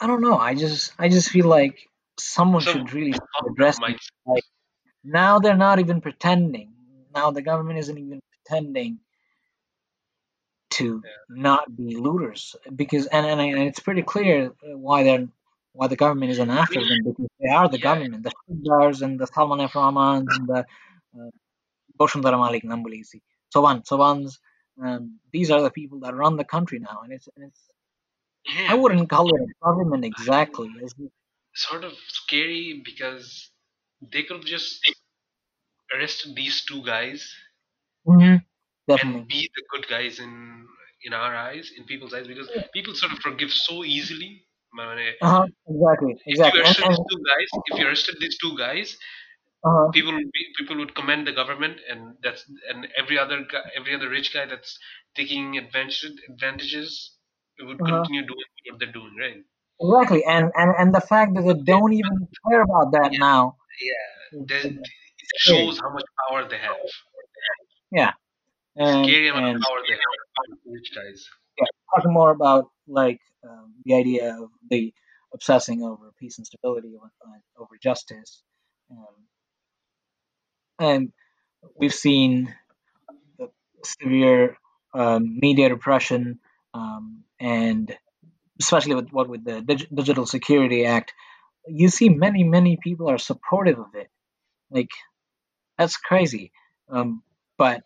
I don't know. I just I just feel like someone some should really start fucked up addressing it. mindset Like now they're not even pretending. now the government isn't even pretending to yeah. not be looters because and and, and it's pretty clear uh, why they're why the government isn't after them because they are the yeah government. The Sikders and the Salman F. Rahmans and the uh, Bashundhara Malik Nambulisi. So on, um, these are the people that run the country now, and it's and it's I yeah but wouldn't call it a government exactly. It's sort of scary because they could have just arrested these two guys Mhm, and be the good guys in in our eyes, in people's eyes, because people sort of forgive so easily. মানে, Uh huh. Exactly. If you Exactly. Arrested these two guys, if you arrested these two guys, Uh-huh. People would be, people would commend the government, and that's and every other guy, every other rich guy that's taking advantage advantages would Uh-huh. continue doing what they're doing, right? Exactly, and, and and the fact that they don't even care about that Yeah, now yeah. Is, There's, is it shows how much power they have. Yeah, and Scary amount and of power they have. Rich guys. yeah, talking more about like um, the idea of the obsessing over peace and stability, uh, over justice, um, and we've seen the severe um, media repression, um, and especially with what with the Dig- Digital Security Act, you see many many people are supportive of it. Like that's crazy, um, but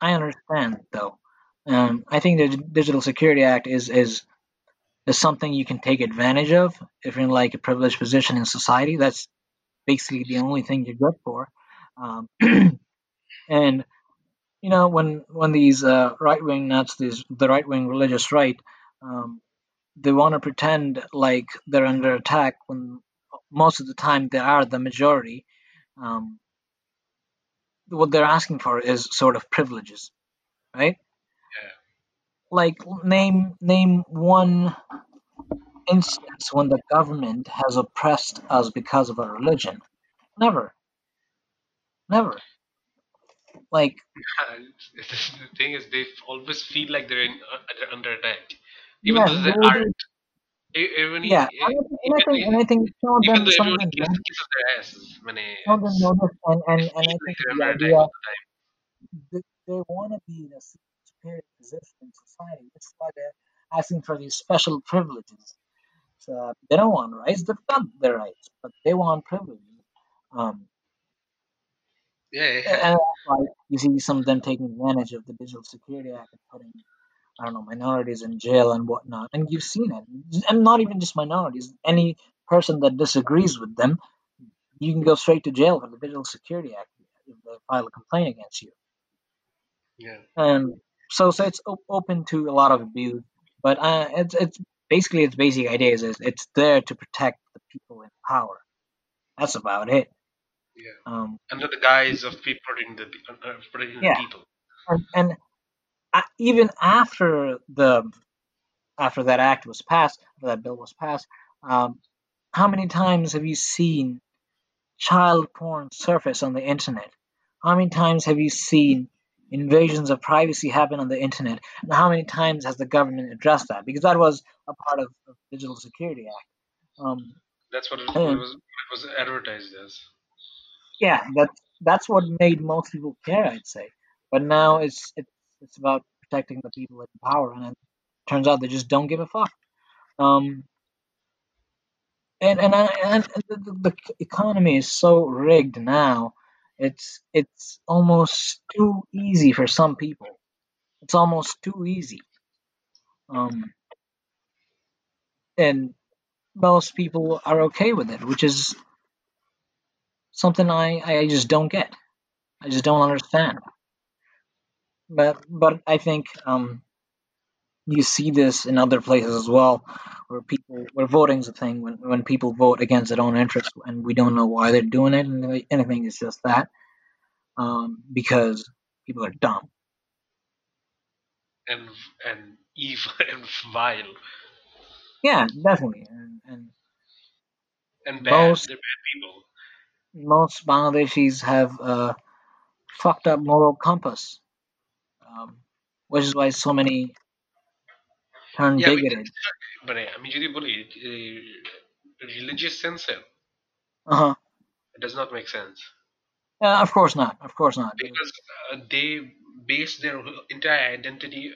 I understand though. Um, I think the Digital Security Act is is is something you can take advantage of if you're in like a privileged position in society. That's basically the only thing you're good for. Um, [clears throat] and you know when when these uh, right wing nuts, these the right wing religious right, um, they want to pretend like they're under attack when most of the time they are the majority. Um, what they're asking for is sort of privileges, right? Yeah. Like name name one instance when the government has oppressed us because of our religion. Never, never. Like [laughs] the thing is, they always feel like they're in, uh, they're under attack, even yeah, though they they, they, aren't. Even yeah. And I, think, and I think and I think some of them some of them kisses, don't kisses their asses, mane, some of them know this, and, they and and I think the idea the they, they want to be in a superior position in society. That's why they're asking for these special privileges. So they don't want rights. They've got their rights, but they want privileges. Um, Yeah, and that's why you see some of them taking advantage of the Digital Security Act and putting, I don't know, minorities in jail and whatnot. And you've seen it. And not even just minorities. Any person that disagrees with them, you can go straight to jail for the Digital Security Act if they file a complaint against you. yeah. And so, so it's op- open to a lot of abuse. But uh, it's it's basically its basic idea is is it's there to protect the people in power. That's about it. yeah. Um, Under the guise of protecting the pe- uh, protecting the people. and, and uh, even after the after that act was passed, after that bill was passed, um, how many times have you seen child porn surface on the internet? How many times have you seen invasions of privacy happen on the internet? And how many times has the government addressed that? Because that was a part of the Digital Security Act. Um, That's what it, what it was. It was advertised as. yeah, that's that's what made most people care, I'd say. But now it's it's it's about protecting the people in power, and it turns out they just don't give a fuck. Um, and and and the, the the economy is so rigged now. It's it's almost too easy for some people. It's almost too easy. Um, and most people are okay with it, which is something I, I just don't get. I just don't understand. But but I think um, you see this in other places as well, where people where voting's a thing. When when people vote against their own interests, and we don't know why they're doing it, and anything is just that, um, because people are dumb. and and evil [laughs] and vile Yeah, definitely. And, and and bad. most They're bad people. most Bangladeshis have a fucked up moral compass, which is why so many turn Yeah, we bigoted. মানে আমি যদি বলি religious sense A, Uh huh. it does not make sense Uh, of course not. Of course not. because uh, they base their entire identity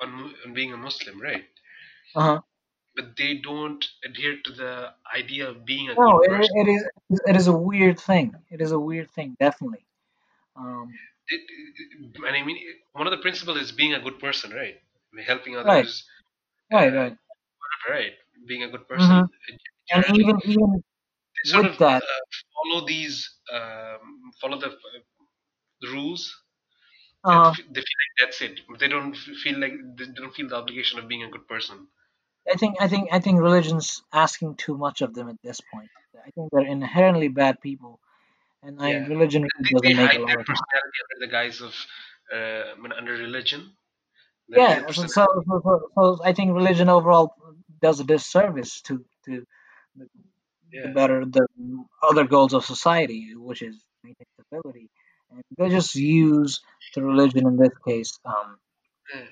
on, on being a Muslim, right? Uh huh. But they don't adhere to the idea of being a No, good it, person. it is it is a weird thing. It is a weird thing, definitely. Um, it- it- and I mean, one of the principles is being a good person, right? I mean, helping others, right, uh, right. right? Being a good person, hmm uh, And even even sort of that, uh, follow these, um, follow the, uh, the rules, uh, f- they feel like that's it. They don't feel like they don't feel the obligation of being a good person. I think I think I think religion's asking too much of them at this point. I think they're inherently bad people, and I religion really they, they doesn't make hide a lot their of sense. personality under the guise of uh, I mean, under religion. Their real Yeah, so, so, so, so so I think religion overall does a disservice to to the, the better the other goals of society, which is maintaining stability, and they just use the religion in this case um, yeah.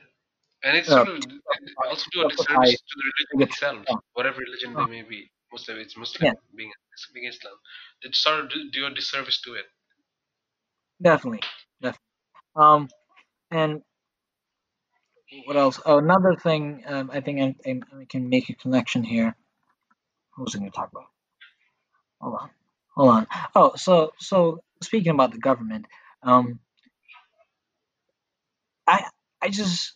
And it's uh, sort of to also do a disservice to the religion itself, whatever religion they may be. Muslim, it's yeah, Muslim, being being Islam. They sort of do, do a disservice to it. definitely, definitely. Um, and what else? Oh, another thing, um, I think I, I, I can make a connection here. What was I going to talk about? Hold on, hold on. Oh, so so speaking about the government, um, I I just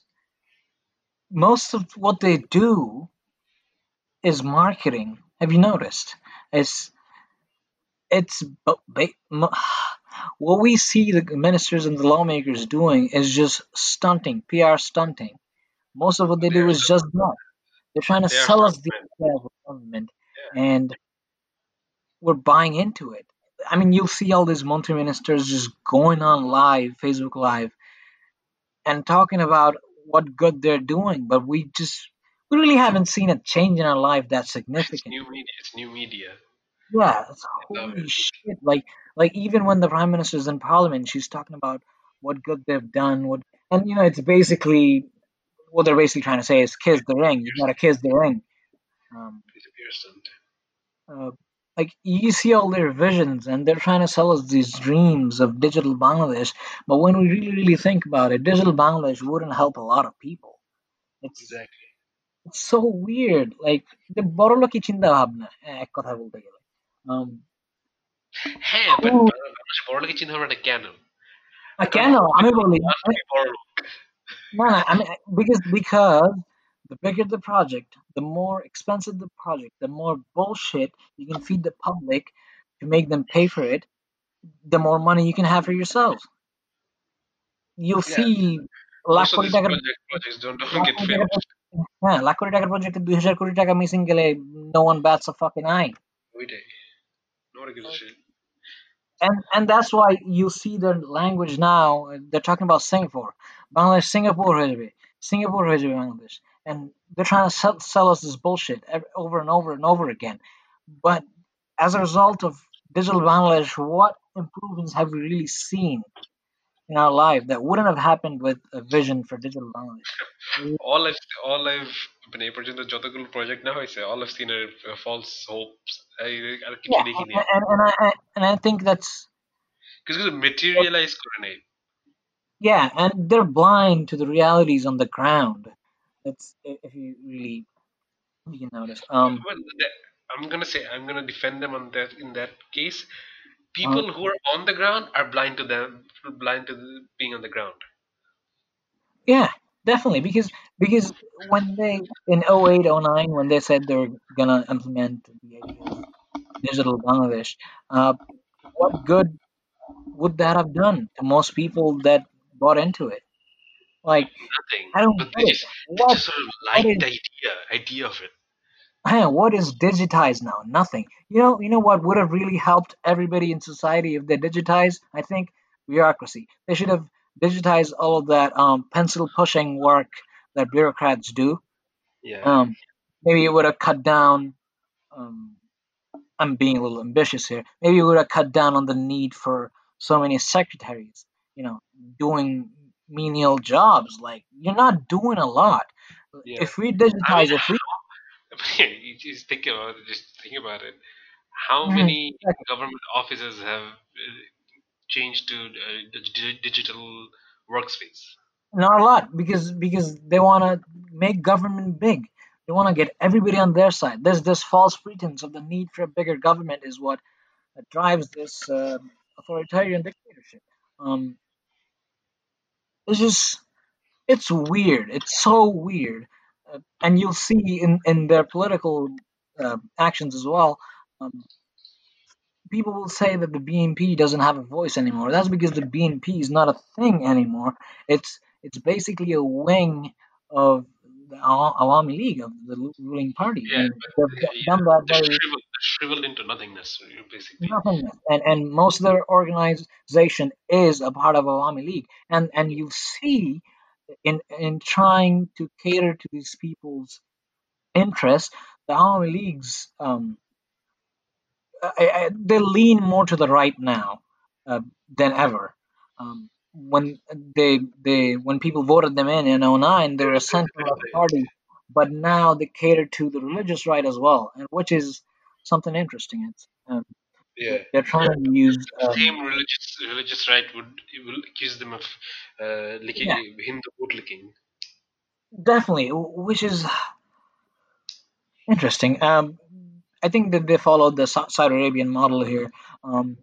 most of what they do is marketing. Have you noticed? It's it's ba- ba- mo- [sighs] what we see the ministers and the lawmakers doing is just stunting, PR stunting. Most of what they They do is just that. They're trying to they sell us the government, Yeah, and we're buying into it. I mean, you'll see all these Montre ministers just going on live, Facebook Live, and talking about what good they're doing, but we just we really haven't seen a change in our life that's it's significant. new media. It's new media. Yeah, it's holy it. shit. Like like even when the prime minister's in parliament, she's talking about what good they've done, what and you know, it's basically what they're basically trying to say is kiss the ring. You Here's gotta kiss the ring. Um, it's a PR stunt. uh, like you see all their visions and they're trying to sell us these dreams of digital Bangladesh, but when we really, really think about it, digital Bangladesh wouldn't help a lot of people. It's Exactly. it's so weird. Like the বড়লোকি চিন্তা ভাবনা এক কথা বলতে গেলে um, হ্যাঁ but who মানুষ বড় লোকের চিন্তা ভাবনাটা কেন I কারণ কেন আমি বলি wants to আমি be বড় লোক No, no, I mean because because the bigger the project, the more expensive the project, the more bullshit you can feed the public to make them pay for it, the more money you can have for yourselves. You'll yeah see lakh most of কোটি these টাকার project projects don't, don't lakh get কোটি টাকার finished হ্যাঁ লাখ কোটি টাকার প্রজেক্টে দুই হাজার কোটি টাকা মিসিং গেলে no one bats a fucking eye. ওইটাই nobody gives a shit And and that's why you see their language now. uh, They're talking about Singapore. Bangladesh, Singapore হয়ে যাবে. Singapore হয়ে যাবে Bangladesh. And they're trying to sell, sell us this bullshit ev- over and over and over again. But as a result of digital Bangladesh, what improvements have we really seen in our life that wouldn't have happened with a vision for digital Bangladesh? all I've all I've মানে এই পর্যন্ত যতগুলো project না হয়েছে all I've seen are uh, false hopes I- আর কিছু Yeah, দেখিনি and, and, and, I, I- and I think that's কিছু কিছু মেটেরিয়ালাইজ করে নেই yeah, and they're blind to the realities on the ground. That's i- if you really you can notice. Um, well that, I'm gonna say I'm gonna defend them on that in that case uh, people who are on the ground are blind to them blind to the, being on the ground yeah, definitely because because when they in 08, 09, when they said they were gonna implement the idea of digital Bangladesh, uh, what good would that have done to most people that bought into it? Like, nothing I don't but get they it. just they What just sort of like the idea idea of it man, what is digitized now? Nothing. You know, you know what would have really helped everybody in society if they digitized? I think bureaucracy. They should have digitized all of that um, pencil pushing work that bureaucrats do. yeah Um, maybe it would have cut down. Um, I'm being a little ambitious here. Maybe it would have cut down on the need for so many secretaries. You know, doing menial jobs. Like you're not doing a lot. yeah If we I mean digitize, if we [laughs] you just think about it just think about it how many government offices have uh, changed to uh, digital workspace not a lot because because they want to make government big. They want to get everybody on their side. There's this false pretense of the need for a bigger government is what drives this uh, authoritarian dictatorship. Um, it's just it's weird. It's so weird, uh, and you'll see in in their political uh, actions as well. Um, people will say that the BNP doesn't have a voice anymore. That's because the BNP is not a thing anymore. It's it's basically a wing of the Awami League of the ruling party, yeah and but they've uh, yeah done that they're very shriveled shriveled into nothingness, basically. nothingness. And and most of their organization is a part of Awami League. And and you see in in trying to cater to these people's interests, the Awami Leagues um, I, I, they lean more to the right now uh, than ever. Um, when they they when people voted them in in 09, they're a center left party, but now they cater to the religious right as well, and which is something interesting. It's um, Yeah. they're trying to use The um, same religious religious right would will accuse them of uh, licking Yeah. Hindu boot licking. definitely, which is interesting. Um, I think that they followed the Saudi Arabian model here. Um,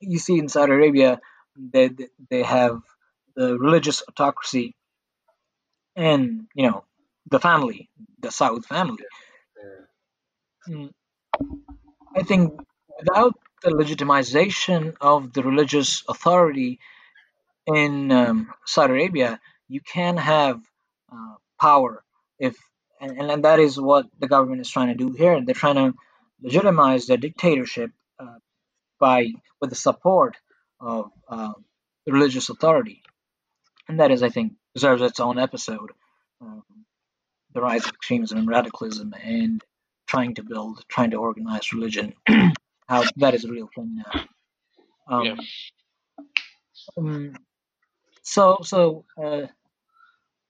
you see, in Saudi Arabia, they they have the religious autocracy and you know the family, the Saud family. Yeah. Mm, I think without the legitimization of the religious authority in um, Saudi Arabia, you can have uh, power if, and, and that is what the government is trying to do here. They're trying to legitimize the dictatorship uh, by with the support of uh, the religious authority, and that is, I think, deserves its own episode. Um, the rise of extremism and radicalism, and trying to build, trying to organize religion. [clears throat] How that is a real thing now. Um, Yeah. um, so, so uh,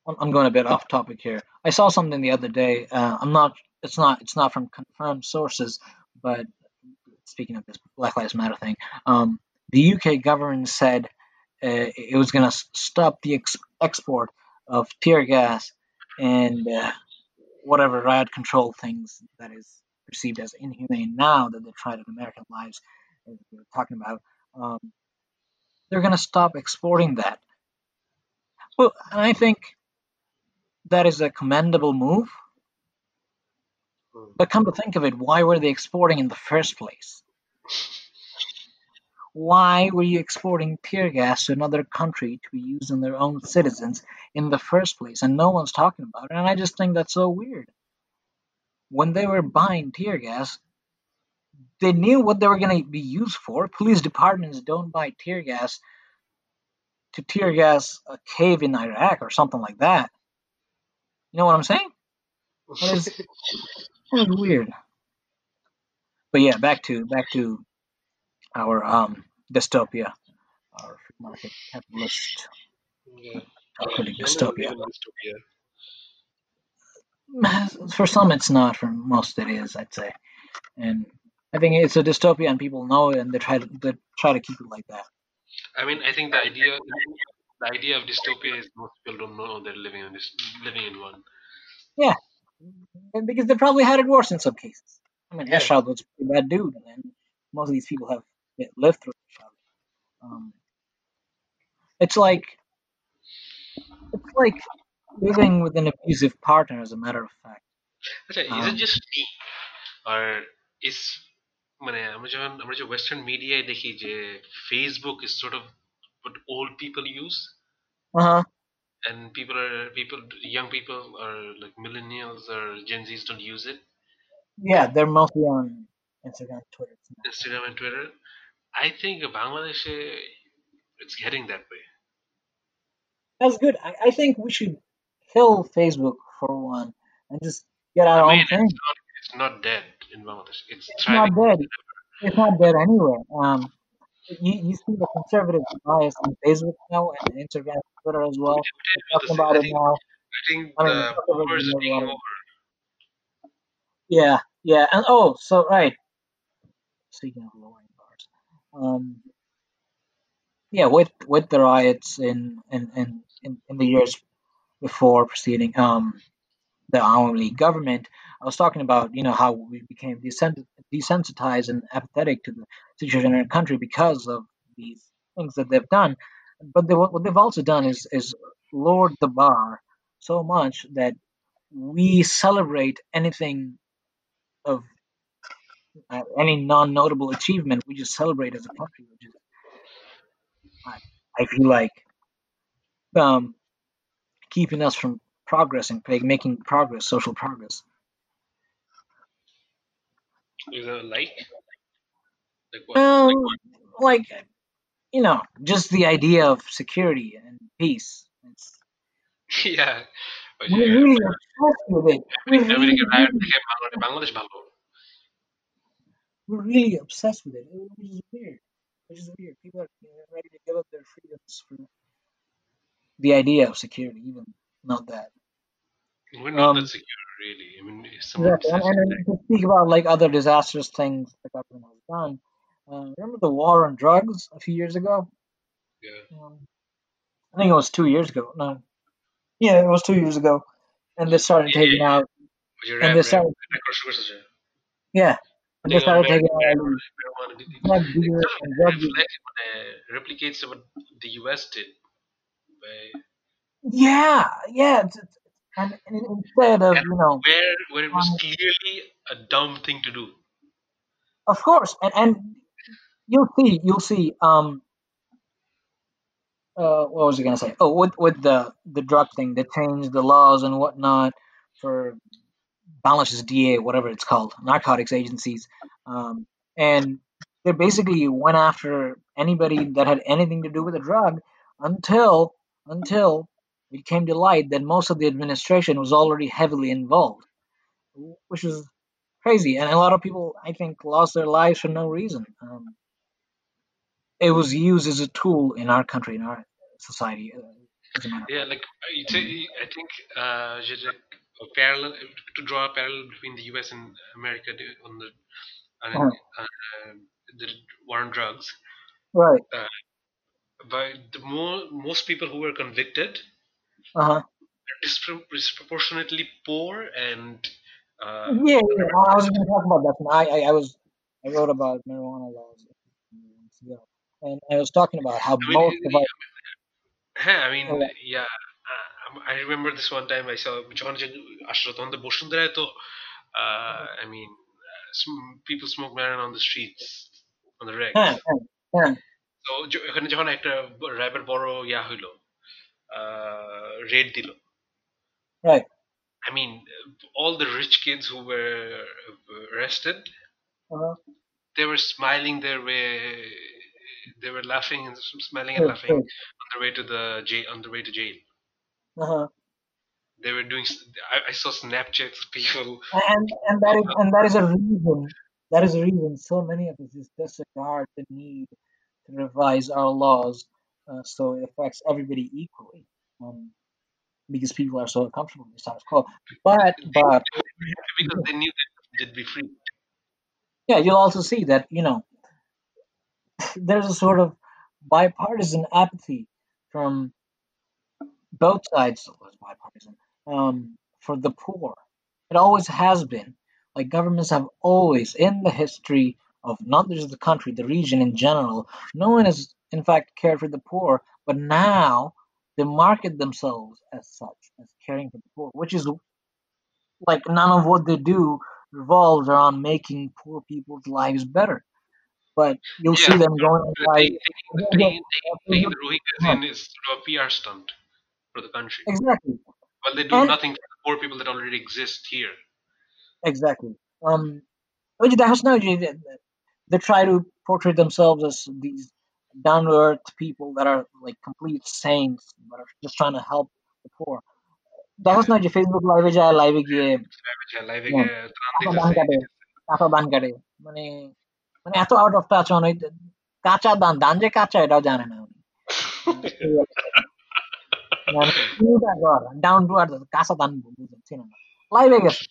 I'm, I'm going a bit off topic here. I saw something the other day. Uh, I'm not. It's not. It's not from confirmed sources, but speaking of this Black Lives Matter thing, um, the UK government said uh, it was going to stop the ex- export of tear gas and uh, whatever riot control things that is perceived as inhumane now that they tried in American lives, as we were talking about. Um, they're going to stop exporting that. Well, and I think that is a commendable move. But come to think of it, why were they exporting in the first place? Why were you exporting tear gas to another country to be used on their own citizens in the first place? And no one's talking about it. And I just think that's so weird. When they were buying tear gas, they knew what they were going to be used for. Police departments don't buy tear gas to tear gas a cave in Iraq or something like that. You know what I'm saying? That is kind of weird. But yeah, back to back to our um, dystopia, our free market capitalist Yeah, dystopia. dystopia. [sighs] For some, it's not. For most, it is. I'd say, and I think it's a dystopia, and people know it, and they try to they try to keep it like that. I mean, I think the idea, the idea of dystopia is most people don't know they're living in this, living in one. Yeah and because they probably had it worse in some cases. I mean, Yeah. Ershad was a pretty bad dude, and most of these people have lived through Ershad. Um, it's like it's like living with an abusive partner, as a matter of fact. আচ্ছা is Um, it just me or is মানে আমরা যখন আমরা যে western মিডিয়ায় দেখি যে Facebook is sort of what old people use Uh huh. and people are people young people or like millennials or Gen Zs don't use it Yeah, they're mostly on Instagram, Twitter. Snapchat. Instagram and Twitter I think Bangladesh it's getting that way That's good. I, I think we should kill Facebook for one and just get our I own thing. it's not it's not dead in Bangladesh it's It's not dead. It's not dead anywhere. Um, you, you see the conservative bias on Facebook now and Instagram, Twitter as well. Talking about it now. I think I mean, the boomers are know taking about it. over Yeah, yeah, and oh, so right. Speaking of lowering bars, um, yeah, with with the riots in in in in, in the years before preceding um the Awami League government, I was talking about you know how we became desensitized and apathetic to the situation in our country because of these things that they've done. But they, what they've also done is is lowered the bar so much that we celebrate anything of uh, any non-notable achievement. We just celebrate as a country, which is I, I feel like um, keeping us from progressing, like making progress, social progress. like? Like, what, um, like, like you know, just the idea of security and peace. It's, [laughs] yeah. Oye, really obsessed with it. We're really, we're really obsessed with it, which is weird. Which is weird. People are ready to give up their freedoms for the idea of security, even not that. We're not um, that secure, really. I mean, exactly. and, and speak about like other disastrous things the government has done. Uh, remember the war on drugs a few years ago? Yeah. Um, I think it was two years ago. No. Yeah, it was two years ago, and they started yeah, taking yeah. out. You're and they started. Yeah. And they, they started taking out. Uh, replicates what the U.S. did by Yeah, yeah. It's, it's, and, and instead of and you know, where where it was um, clearly a dumb thing to do of course, and and you'll see, you'll see. Um, uh, what was I gonna say? Oh, with with the the drug thing, they changed the laws and whatnot for balances DA, whatever it's called, narcotics agencies, um, and they basically went after anybody that had anything to do with a drug until until it came to light that most of the administration was already heavily involved, which is crazy, and a lot of people I think lost their lives for no reason. Um, it was used as a tool in our country, in our society, uh, as a matter of yeah like I say- I think uh a a parallel to draw a parallel between the US and America on the on Uh-huh. uh, the war on drugs Right. uh, but the more most people who were convicted Uh huh. are dispro- disproportionately poor and uh, Yeah, yeah. I was going to talk about that. one. I, I, I was, I wrote about marijuana laws a few months ago, and I was talking about how I mean, most of our, হ্যাঁ I mean Oh, yeah uh, I remember this one time I saw যখন যে আসলো তখন তো বসুন্ধরায় তো uh, I mean uh, sm- people smoke marijuana on the streets on the regs হ্যাঁ, হ্যাঁ, হ্যাঁ, তো য- এখানে যখন একটা র্যাবের বড় ইয়া হইলো রেড দিল right. I mean all the rich kids who were arrested Uh-huh. they were smiling their way they were laughing and smiling and Sure, laughing sure. on their way to the jail on their way to jail Uh-huh. they were doing s- I, I saw snapchats of people And and that is [laughs] and that is a reason. That is a reason so many of us just disregard the need to revise our laws uh, so it affects everybody equally. Um, because people are so uncomfortable with the status quo. But but because they knew that they'd be free yeah, you'll also see that you know there's a sort of bipartisan apathy from both sides. so it's bipartisan um, for the poor. It always has been. Like governments have always, in the history of not just the country, the region in general, no one has in fact cared for the poor. But now they market themselves as such, as caring for the poor, which is like none of what they do revolves around making poor people's lives better. But you'll see them going like taking, the in is sort of a PR stunt for the country exactly, well they do And- nothing for the poor people that already exist here exactly. Um, which that's no, they, they try to portray themselves as these down to earth people that are like complete saints, but are just trying to help the poor. দেখোস না যে Facebook লাইভে যায় লাইভে গিয়ে লাইভে Yeah. গিয়ে ত্রাণ কাঁচা ধান দিতেছে কাটে কাঁচা ধান কাটে মানে মানে এত আউট অফ টাচ অনেক কাঁচা ধান ধান যে কাঁচা এটাও জানে না উনি মানে পুরোটা ঘর ডাউন টু আর্থ কাঁচা ধান বুঝছি না লাইভে গেছে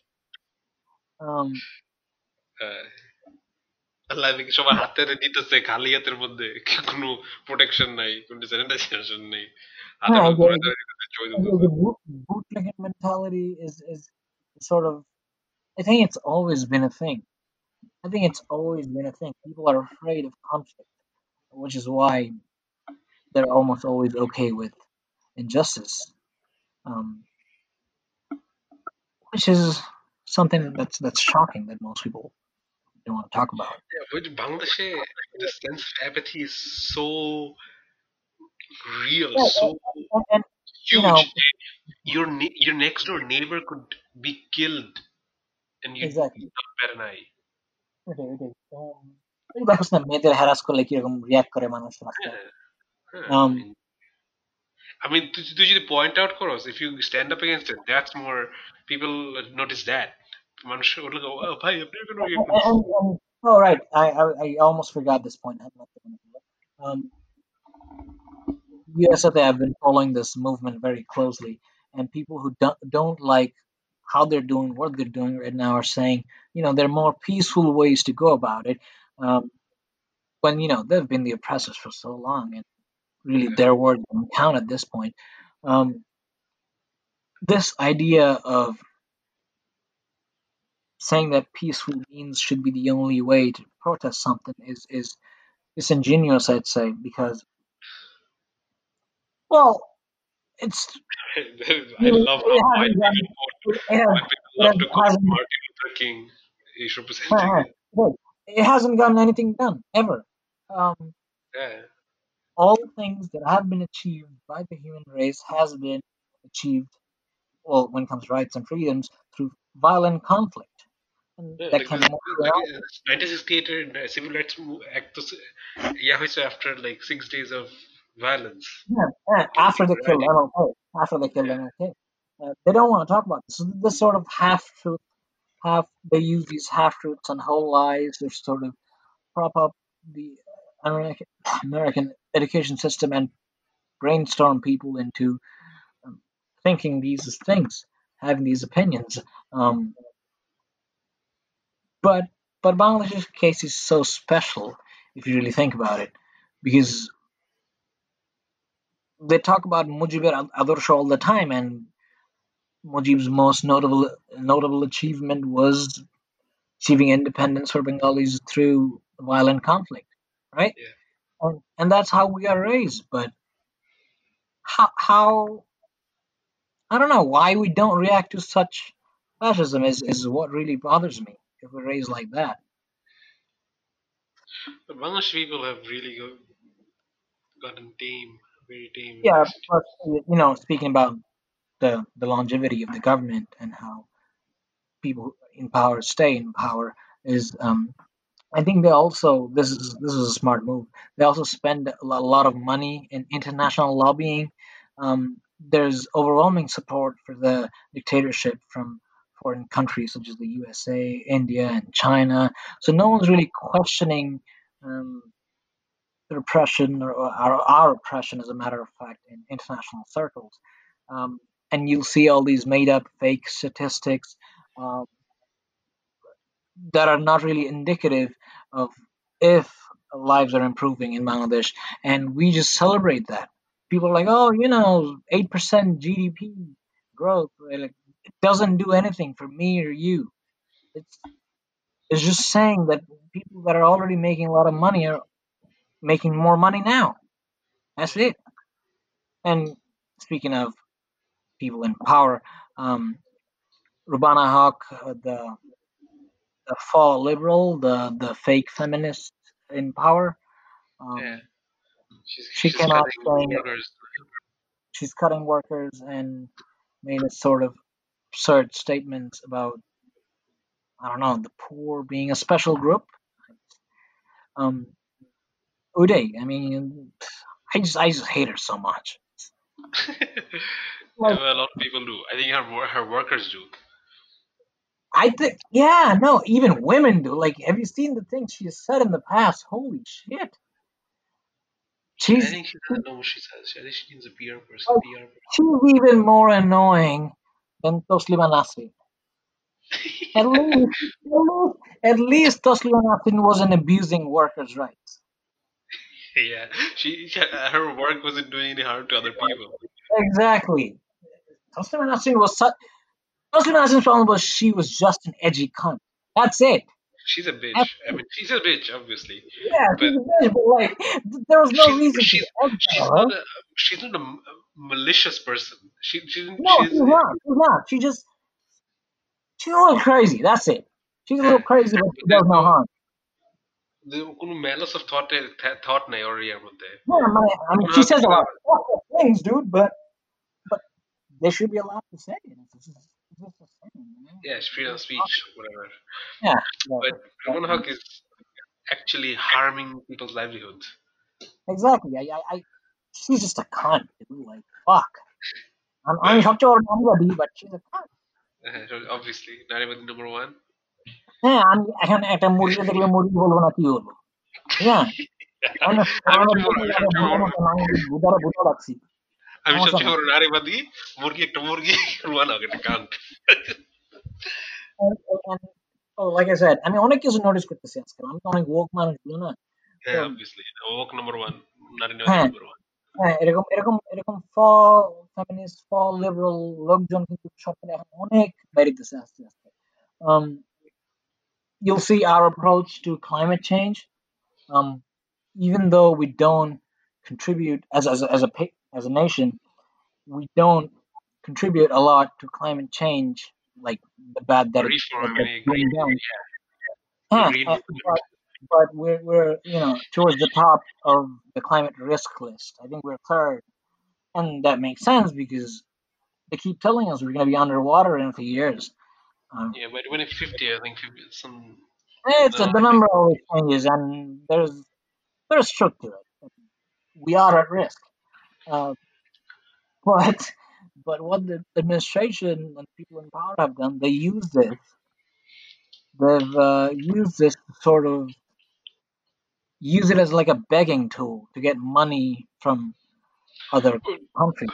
Um, লাইভে কি সবাই হাতে দিতেছে খালি হাতের মধ্যে কোনো প্রোটেকশন নাই কোনো স্যানিটাইজেশন নেই হাতের হ্যাঁ, মধ্যে যে- ধরে ধরে দিতেছে, ছবি the, তুলতেছে। the boot, bootlegging mentality is is sort of I think it's always been a thing. I think it's always been a thing. People are afraid of conflict, which is why they're almost always okay with injustice. Um, which is something that's that's shocking that most people don't want to talk about. Yeah, but বাংলাদেশে the sense of apathy is so real, Yeah, so And, and huge. know- your ne- your next door neighbor could be killed, and you Exactly. not bat an eye. ওটাই, ওটাই। um, এই দেখোস না মেয়েদের harass করলে কিরকম react করে মানুষ রাস্তায়। হ্যাঁ হ্যাঁ Um, I mean, I mean তুই তুই যদি পয়েন্ট আউট করস if you stand up against it that's more people notice that ಮನುಷ್ಯಗಳಿಗೆ ಅಪಾಯ everyone Oh right, I, I, I almost forgot this point. Um, I've been following this movement very closely, and people who don't don't like how they're doing what they're doing right now are saying, you know, there are more peaceful ways to go about it. Um, when you know they've been the oppressors for so long, and really yeah. their word doesn't count at this point. Um, this idea of saying that peaceful means should be the only way to protest something is is disingenuous, I'd say, because well, it's [laughs] I love it how white hasn't people done quote it, has, white people it love to quote Martin Luther King huh, representing it right. it hasn't gotten anything done ever. Um, yeah all things that have been achieved by the human race has been achieved well when it comes to rights and freedoms through violent conflict Yeah, that like, can uh, move like, around. 1968 uh, uh, simulates uh, yeah, after like six days of violence. Yeah, after the killing, okay. After the kill, okay. They don't want to talk about this. This sort of half truth, half they use these half truths and whole lies to sort of prop up the American, education system and brainstorm people into um, thinking these things, having these opinions. Um, but but Bangladesh's case is so special if you really think about it, because they talk about Mujibur Ad- Adarsh all the time, and Mujib's most notable notable achievement was achieving independence for Bengalis through violent conflict, right? yeah And, and that's how we are raised. But how how I don't know why we don't react to such fascism is, is what really bothers me. If we're raised like that, but Bangladeshi people have really go, gotten tame very tame yeah. But you know, speaking about the the longevity of the government and how people in power stay in power is um, I think they also this is this is a smart move. They also spend a lo- lot of money in international lobbying. Um, there's overwhelming support for the dictatorship from foreign countries such as the USA, India, and China. So no one's really questioning um, the repression or, or our, our oppression, as a matter of fact, in international circles. Um, and you'll see all these made-up fake statistics. Um, that are not really indicative of if lives are improving in Bangladesh, and we just celebrate that. People are like, oh, you know, eight percent GDP growth, like doesn't do anything for me or you. It's it's just saying that people that are already making a lot of money are making more money now. That's it. And speaking of people in power, um, Rubana Huq, uh, the the fall liberal, the the fake feminist in power, yeah um, she's she she's came out cutting she's cutting workers and made a sort of absurd statements about I don't know the poor being a special group. Um, Uday, I mean, I just I just hate her so much. [laughs] Like a lot of people do I think her her workers do I think, yeah, no, even women do. Like, have you seen the things she has said in the past? Holy shit, I think she doesn't know what she says I think she needs a PR person like, PR person she's even more annoying than Taslima Nasrin. At least, at least, at least Taslima Nasrin wasn't abusing workers' rights. yeah she, her work wasn't doing any harm to other people Exactly. Taslima Nasrin was such. Taslima Nasrin's problem was she was just an edgy cunt. That's it. she's a bitch That's I mean she's a bitch obviously yeah, but she's a bitch, but like, there was no she's reason she's she's not a she's not a malicious person. She, she didn't. No, she's, she's not. She's not. She just she's a little crazy. That's it. She's a little crazy, but she does no harm. কোনো malice of thought eh, thought nahi aur yeah my, i mean she says a lot of things dude but but there should be a lot to say this is yeah, freedom of speech, whatever. Yeah. yeah but Ramon how is actually harming people's livelihood. Exactly. I, I, I, she's just a cunt. Dude. Like, fuck. I'm, আমি সবচেয়ে বড় নারীবাদী, but she's a cunt. Uh, so obviously, Naribati number one. হ্যাঁ আমি এখন একটা মুরগি দেখলে মুরগি বলবো না কি বলবো হ্যাঁ আমি না আমি সারা সবচেয়ে বড়- বছর আমি সবচেয়ে বুঝার বড়- মতো না, আমি বুঝারে বুঝা রাখছি আমি আমার সবচেয়ে সব- বড় নারীবাদী মুরগি একটা মুরগি রুমান হক একটা কান And- and- oh, like I said, আমি অনেক কিছু নোটিস করতেছি আজকাল আমি তো অনেক ওক মানুষ বুঝো না হ্যাঁ অবভিয়াসলি ওক নাম্বার ওয়ান নারী হ্যাঁ। নাম্বার ওয়ান হ্যাঁ এরকম এরকম এরকম ফ ফেমিনিস্ট ফ লিবারাল লোকজন কিন্তু সরকারে এখন অনেক বেড়েতেছে আস্তে আস্তে um you'll see our approach to climate change um even though we don't contribute as as a, as a pa- as a nation we don't contribute a lot to climate change like the bad that it- Reform, that I mean, it's bringing green- down. yeah. Yeah, Green uh, movement. but, but we're we're you know towards the top of the climate risk list. I think we're third, and that makes sense because they keep telling us we're going to be underwater in a few years. Um, Yeah, but when it's 50, I think 50, some it's No, the number always changes, and there's there's truth to it. We are at risk, uh, [laughs] but but what the administration and people in power have done, they use this. They've uh, used this to sort of use it as like a begging tool to get money from other countries,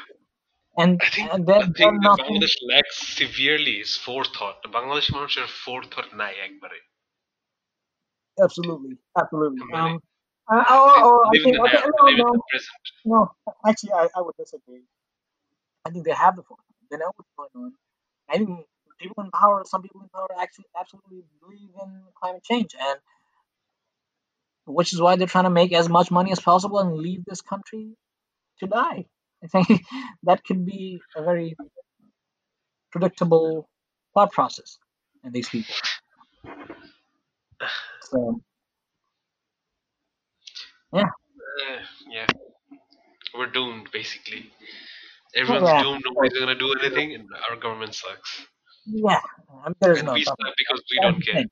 and I think and the they've thing done that nothing. Bangladesh lacks severely is forethought. Bangladesh মানুষের forethought নাই একবারে Absolutely, absolutely. Really? Um, uh, or, or I Live in think the okay, now, no, live in no, the present. no. Actually, I, I would disagree. I think they have the foresight. They know what's going on. I think people in power, some people in power, actually absolutely believe in climate change, and which is why they're trying to make as much money as possible and leave this country to die. I think [laughs] that could be a very predictable thought process in these people. So Uh, yeah, we're doomed basically. Everyone's Yeah. doomed. Nobody's gonna do anything, and our government sucks. yeah, I mean, and no we suck because we don't care.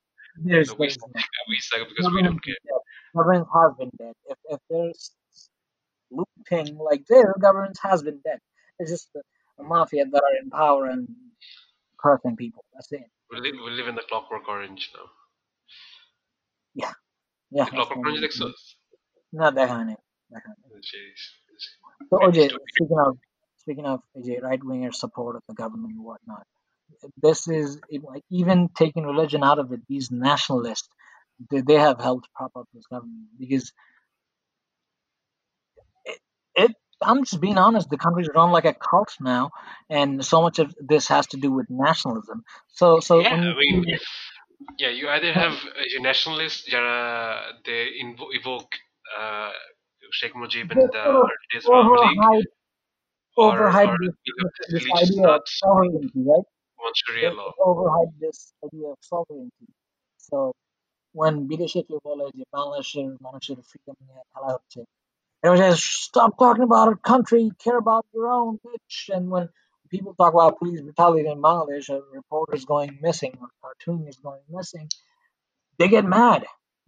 There's, No, we, there's no suck, we suck because we don't government care. Government has been dead. If if there's looping like this, government has been dead. It's just the, the mafia that are in power and hurting people. That's it. We live, we live in the clockwork orange now. Yeah. The clockwork orange like so. No, definitely. definitely. Oh, jeez. So OJ, speaking of speaking of AJ, right winger support of the government and whatnot, this is even taking religion out of it. These nationalists, they, they have helped prop up this government because it, it. I'm just being honest. The country's run like a cult now, and so much of this has to do with nationalism. So, so Yeah, you I mean, see- yeah, you either have a nationalist, যারা they invo- evoke uh, Sheikh Mujib and the Sort of his Awami overhype, or, overhype or this, this, the this religious idea of sovereignty, right? who want Sharia They law. overhype this idea of sovereignty. So when বিদেশে কেউ বলে যে বাংলাদেশের মানুষের freedom নিয়ে খেলা হচ্ছে, it says stop talking about our country, care about your own bitch. And when people talk about police brutality in Bangladesh, or reporters going missing or cartoonists going missing, they get mad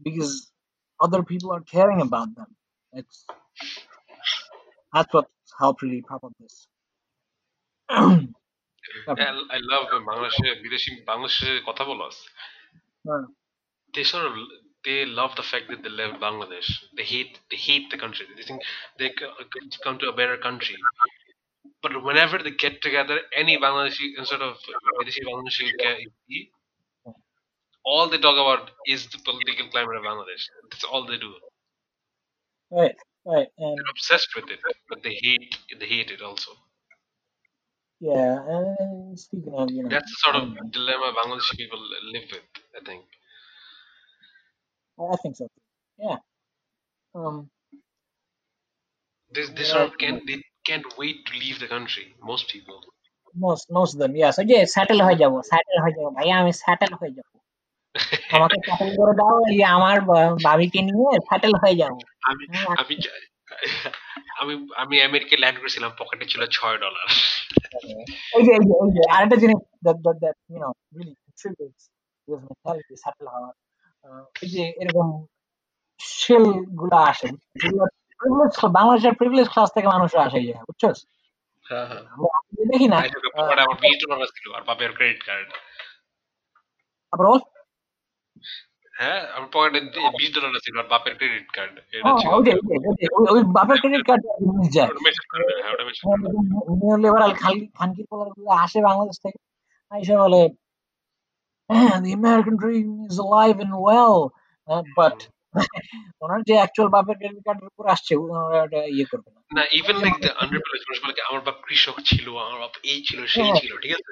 because other people are caring about them. It's that's what helped really prop up this. [clears throat] I, I love বাংলাদেশে বিদেশি বাংলাদেশে কথা বলো Uh, they sort of they love the fact that they left Bangladesh. They hate they hate the country. They think they c- could come to a better country. But whenever they get together, any Bangladeshi instead of Videshi Bangladeshi get- all they talk about is the political climate of Bangladesh. That's all they do. right, right, and They're obsessed with it, but they hate they hate it also. yeah, and speaking of you know, That's the sort of um, dilemma Bangladeshi people live with. I think. I think so. Too. Yeah. Um. They, they Yeah. sort of can't they can't wait to leave the country. Most people. most most of them yes ওই যে settle হয়ে যাব settle হয়ে যাব ভাইয়া আমি settle হয়ে যাব [laughs] আমাকে স্যাটেল করে দাও এই যে আমার বা- ভাবিকে নিয়ে স্যাটেল হয়ে যাব আমি হ্যাঁ, আমি [laughs] আমি আমি আমেরিকা ল্যান্ড করেছিলাম পকেটে ছিল ছয় ডলার ওই যে ওই যে আরেকটা জিনিস that that that you know really considers your mentality settle হওয়া ওই যে এরকম শেলগুলো আসে প্রিভিলেজ বাংলাদেশের প্রিভিলেজ ক্লাস থেকে মানুষ আসে যায় বুঝছস? হ্যাঁ, হ্যাঁ। দেখি না আমার বিশ ডলার ছিল আর বাবার ক্রেডিট কার্ড আবার হ্যাঁ আমার পকেটে বিশ ডলার ছিল আর বাপের ক্রেডিট কার্ড হ্যাঁ ওই ওই বাপের ক্রেডিট কার্ড যায় ওটা মেসেজ করে হ্যাঁ ওটা মেসেজ করে। নিউ লিবারাল খানকির পোলারগুলো আসে বাংলাদেশ থেকে। আইসা বলে "হ্যাঁ, the American dream is alive and well uh, but [laughs] ওনার যে অ্যাকচুয়াল বাপের ক্রেডিট কার্ডের উপর আসছে ওনারা এটা ইয়ে করবে না। না ইভেন লাইক দ্য আন্ডারপ্রিভিলেজ মানুষ বলে আমার বাপ কৃষক ছিল আমার বাপ এই ছিল সেই হ্যাঁ। ছিল ঠিক আছে?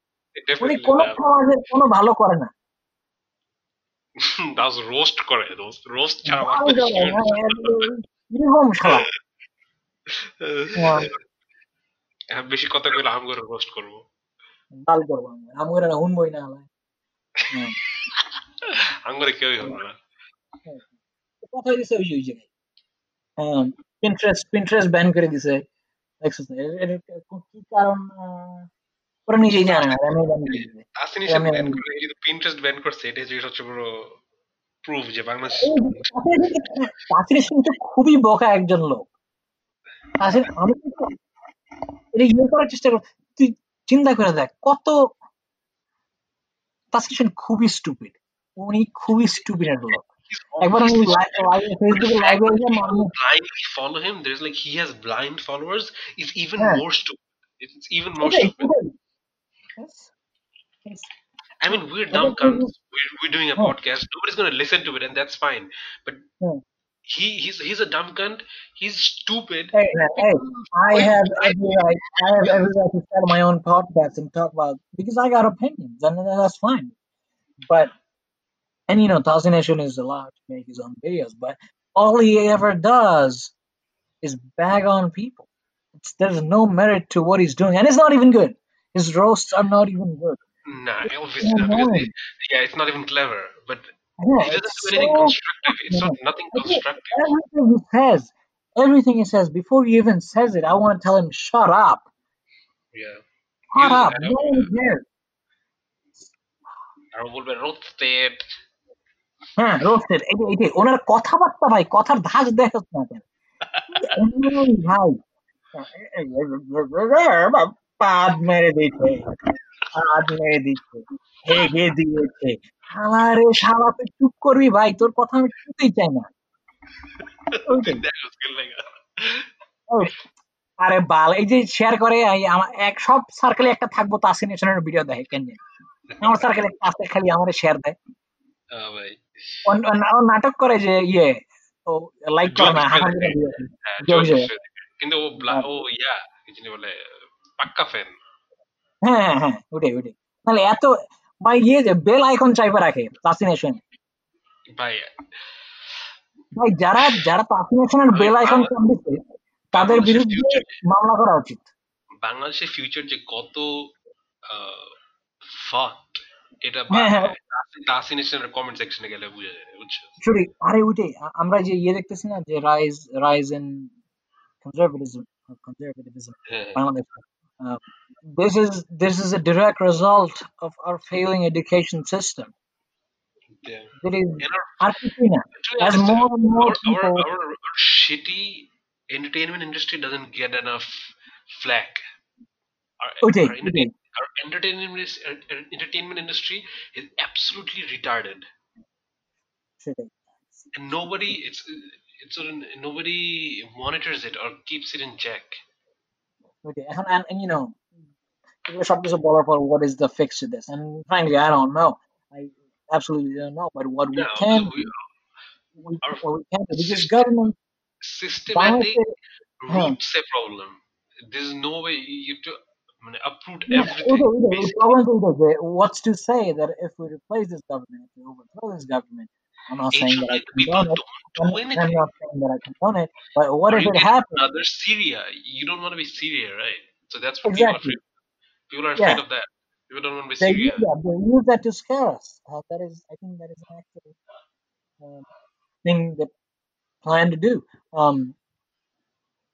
উনি কোনো সমাজের কোনো ভালো করে না। দাস রোস্ট করে দোস্ত রোস্ট ছাড়া করে এরকম শালা হ্যাঁ, হ্যাঁ, বেশি কথা কইলে আম করে রোস্ট করব। বাল করব আমি আমার না হুনবই না আলাই হ্যাঁ। আম করে কেউই হবে না। কথা দিছে ওই ওই জায়গায়। হ্যাঁ পিন্টারেস্ট পিন্টারেস্ট ব্যান করে দিছে। দেখছিস কি কারণ? ওরা নিজেই জানে না আসিনিশন ব্যান করে এই পিন্টারেস্ট ব্যান করছে এটা যে সবচেয়ে বড় প্রুফ যে বাংলাদেশ আসিনিশন তো খুবই বকা একজন লোক। আসলে আমি এটা ইয়ে করার চেষ্টা কর তুই চিন্তা করে দেখ কত তাসকিশন খুবই স্টুপিড উনি খুবই স্টুপিড একটা লোক। একবার আমি ফেসবুকে লাইভ হয়েছে blind follow him there is like he has blind followers is even more stupid it's even more stupid Yes. Yes. I mean, we're I dumb don't think. We're, we're doing a Yeah. podcast. Nobody's gonna listen to it, and that's fine. But he he's he's a dumb cunt. He's stupid. Hey, hey, I have every right. I have every right to start my own podcast and talk about because I got opinions, and that's fine. But and you know, Tasin Nation is allowed to make his own videos, but all he ever does is bag on people. It's, there's no merit to what he's doing, and it's not even good. His roasts are not even good. Nah, obviously not because it, yeah, it's not even clever. But Yeah, he doesn't it's do anything so constructive. It's not fucking- nothing Okay, constructive. everything he says, everything he says, before he even says it, I want to tell him, shut up. Yeah. Shut He's- up. I No know, one cares. আর বলবে roasted. হ্যাঁ roasted এই যে এই যে ওনার কথাবার্তা ভাই কথার ধাঁচ দেখছ না কেন এমনি ভাই পাদ মেরে দিচ্ছে পাদ মেরে দিচ্ছে হেগে দিয়েছে। শালারে শালা তুই চুপ করবি ভাই? তোর কথা আমি শুনতেই চাই না। আরে বাল এই যে শেয়ার করে আমার এক সব সার্কেলে একটা থাকব তাসিনেশনের ভিডিও দেখে কেন আমার সার্কেলে আছে খালি আমার শেয়ার দেয়। নাটক করে যে ইয়ে ও লাইক করে না হ্যাঁ। কিন্তু ও ইয়া কি বলে পাক্কা ফ্যান হ্যাঁ হ্যাঁ ওটাই ওটাই। তাহলে এত ভাই ইয়ে যে বেল আইকন চাইপে রাখে তাসিনেশন ভাই ভাই যারা যারা বেল আইকন তাদের বিরুদ্ধে মামলা করা উচিত। বাংলাদেশের ফিউচার যে কত ফাক এটা হ্যাঁ। কমেন্ট সেকশনে গেলে বুঝা যায় বুঝছ? সরি আরে ওইটাই আমরা যে ইয়ে দেখতেছি না যে rise rise in conservatism conservativism Bangladesh. Uh, this is this is a direct result of our failing education system. Yeah. It is our, Argentina as more and more our, people, our, our, our shitty entertainment industry doesn't get enough flack. Our, okay, our, okay. our entertainment our er, er, entertainment industry is absolutely retarded. And nobody it's it's nobody monitors it or keeps it in check ওইটাই। এখন and, and you know এগুলো সবকিছু বলার পর what is the fix to this? And frankly, I don't know. I absolutely don't know. But what we No, can we, do, we, our what we can do, because system- government systematic বাংলাদেশে Huh. Roots a problem. There's no way you have to I mean, uproot Yeah, everything. Uday, Uday, Basically, problem is Uday, what's to say that if we replace this government, if we overthrow this government, I'm not saying that I anciently the people condone it. do I'm not saying that I condone it. But what Or if it happens? another Syria. You don't want to be Syria, right? So that's what people are Exactly. afraid. People are Yeah. afraid of that. People don't want to be They use Syria. that. They use that to scare us. Uh, that is, I think, that is an actual um, thing they plan to do. Um,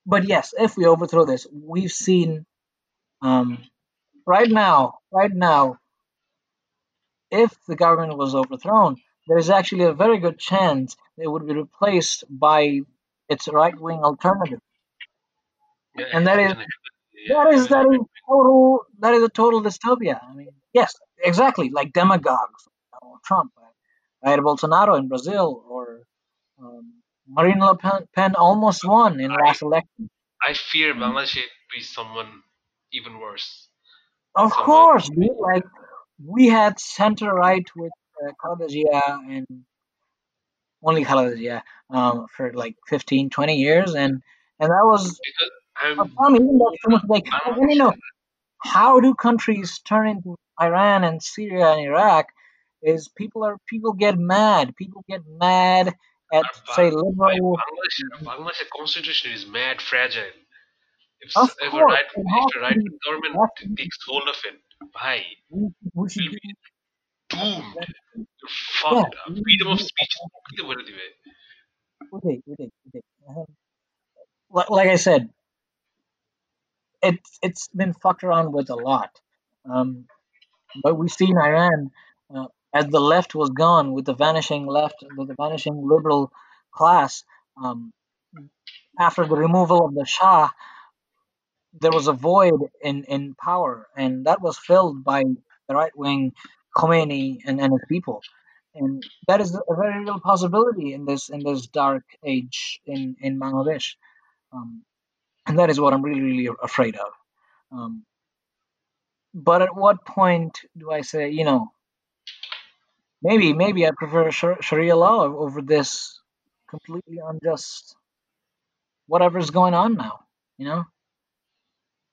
but yes, if we overthrow this, we've seen um, right now, right now, if the government was overthrown, there is actually a very good chance it would be replaced by its right-wing alternative, Yeah, and that is yeah, that is that is total that is a total dystopia. I mean, yes, exactly, like demagogues, Donald Trump, Bolsonaro in Brazil, or um, Marine Le Pen, almost won in I last election. I fear Bangladesh be someone even worse. of Someone course, like we had center right with uh, Khaleda Zia and only yeah, um, for like 15, 20 years, and and that was because a I'm. Even that's too much like, you Bangladesh know, how do countries turn into Iran and Syria and Iraq? Is people are people get mad. People get mad at our say liberal. Bangladesh Bangladesh constitution is mad fragile. If Of if a course, right it if a right government Has to be takes hold of it, bhai, we, we should be Fucked up. Freedom of speech um, Like, I said, it it's been fucked around with a lot. Um, but we see in Iran, uh, as the left was gone with the vanishing left, with the vanishing liberal class, um, after the removal of the Shah, there was a void in, in power, and that was filled by the right wing Khomeini and, and his people. And that is a very real possibility in this in this dark age in, in Bangladesh. Um, and that is what I'm really, really afraid of. Um, but at what point do I say, you know, maybe maybe I prefer Shar- Sharia law over this completely unjust whatever's going on now. You know?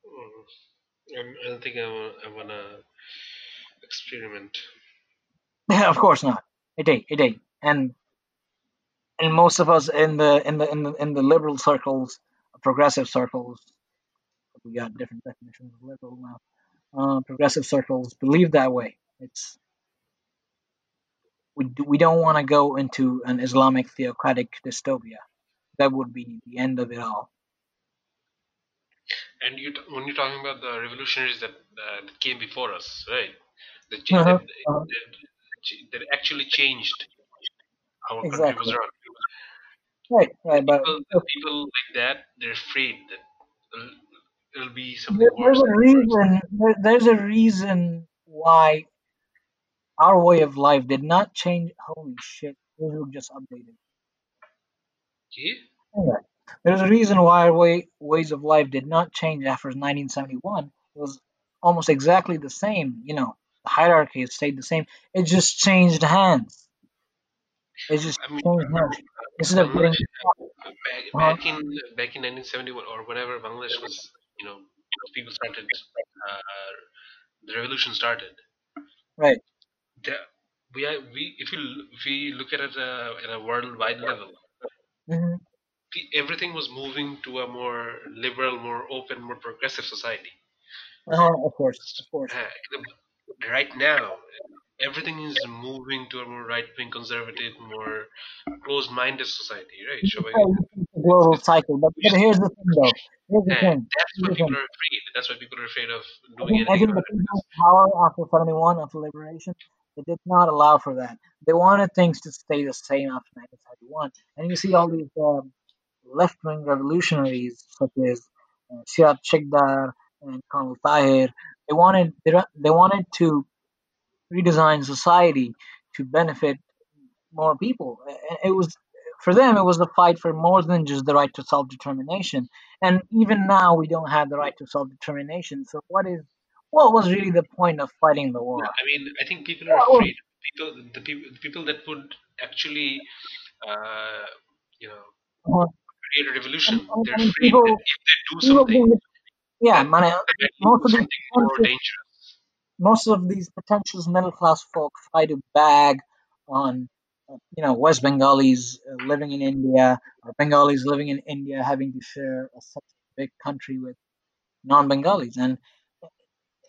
Mm. I'm- don't think I I wanna experiment. Yeah, [laughs] of course not. It ain't. It ain't. And and most of us in the in the in the in the liberal circles, progressive circles, we got different definitions of liberal now. Uh, progressive circles believe that way. It's we we don't want to go into an Islamic theocratic dystopia. That would be the end of it all. And you, when you're talking about the revolutionaries that, uh, that came before us, right? That, Uh-huh, that, that, actually changed how our country was Exactly. run. Right, right. But People, people like that, they're afraid that it'll, it'll be something there, there's a reason. There, there's a reason why our way of life did not change. Holy shit! Facebook just updated. Anyway, there's a reason why our way, ways of life did not change after 1971. It was almost exactly the same. You know, hierarchy stayed the same. It just changed hands. It just I mean, changed hands. Instead of getting back, uh, back in back in 1971 or whenever Bangladesh was, you know, people started, uh, the revolution started. right, The, we are, we if you if we look at it uh, at a worldwide level, hmm everything was moving to a more liberal, more open, more progressive society. uh, of course, of course. Uh, right now everything is moving to a more right-wing conservative more closed-minded society right? Showing global cycle but, here's the thing though. Here's the thing that's what people are afraid that's why people are afraid of doing. I think, I think the power after 71 after liberation they did not allow for that. They wanted things to stay the same after 1971 and you see all these um, left-wing revolutionaries such as uh, Siraj Sikder and Khan Tahir they wanted, they, they wanted to redesign society to benefit more people. It was for them, it was a fight for more than just the right to self determination. And even now, we don't have the right to self determination. So, what is what was really the point of fighting the war? I mean, I think people are afraid. People, the people, the people that would actually, uh, you know, create a revolution. I mean, They're afraid people, that if they do something, yeah, man, most of these more dangerous. most of these pretentious middle class folk try to bag on, you know, West Bengalis uh, living in India or Bengalis living in India having to share a, such big country with non-Bengalis, and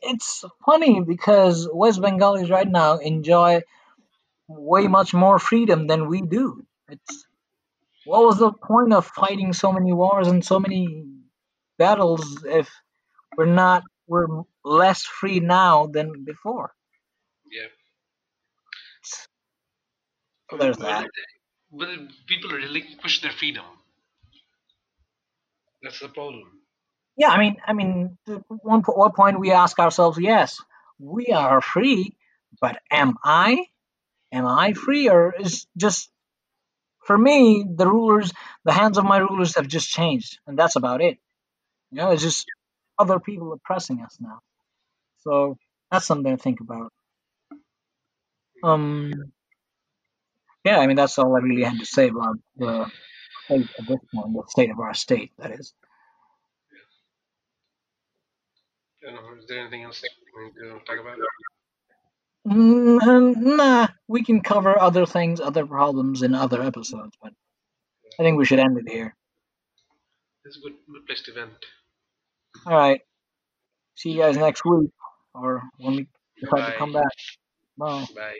it's funny because West Bengalis right now enjoy way much more freedom than we do. It's what was the point of fighting so many wars and so many battles if we're not we're less free now than before? Yeah. So there's Will, that. will people relinquish their freedom? That's the problem. Yeah, I mean, I mean, one one point we ask ourselves, yes, we are free, but am I? Am I free, or is just for me the rulers, the hands of my rulers have just changed, and that's about it. Know, it's just other people oppressing us now. So that's something to think about. Um, yeah, I mean that's all I really had to say about the state at this point, the state of our state. That is. I don't know, is there anything else we need to talk about? Mm, nah, we can cover other things, other problems in other episodes, but I think we should end it here. It's a good, good place to vent. All right. See you guys next week, or when we decide to come back. Bye. Bye.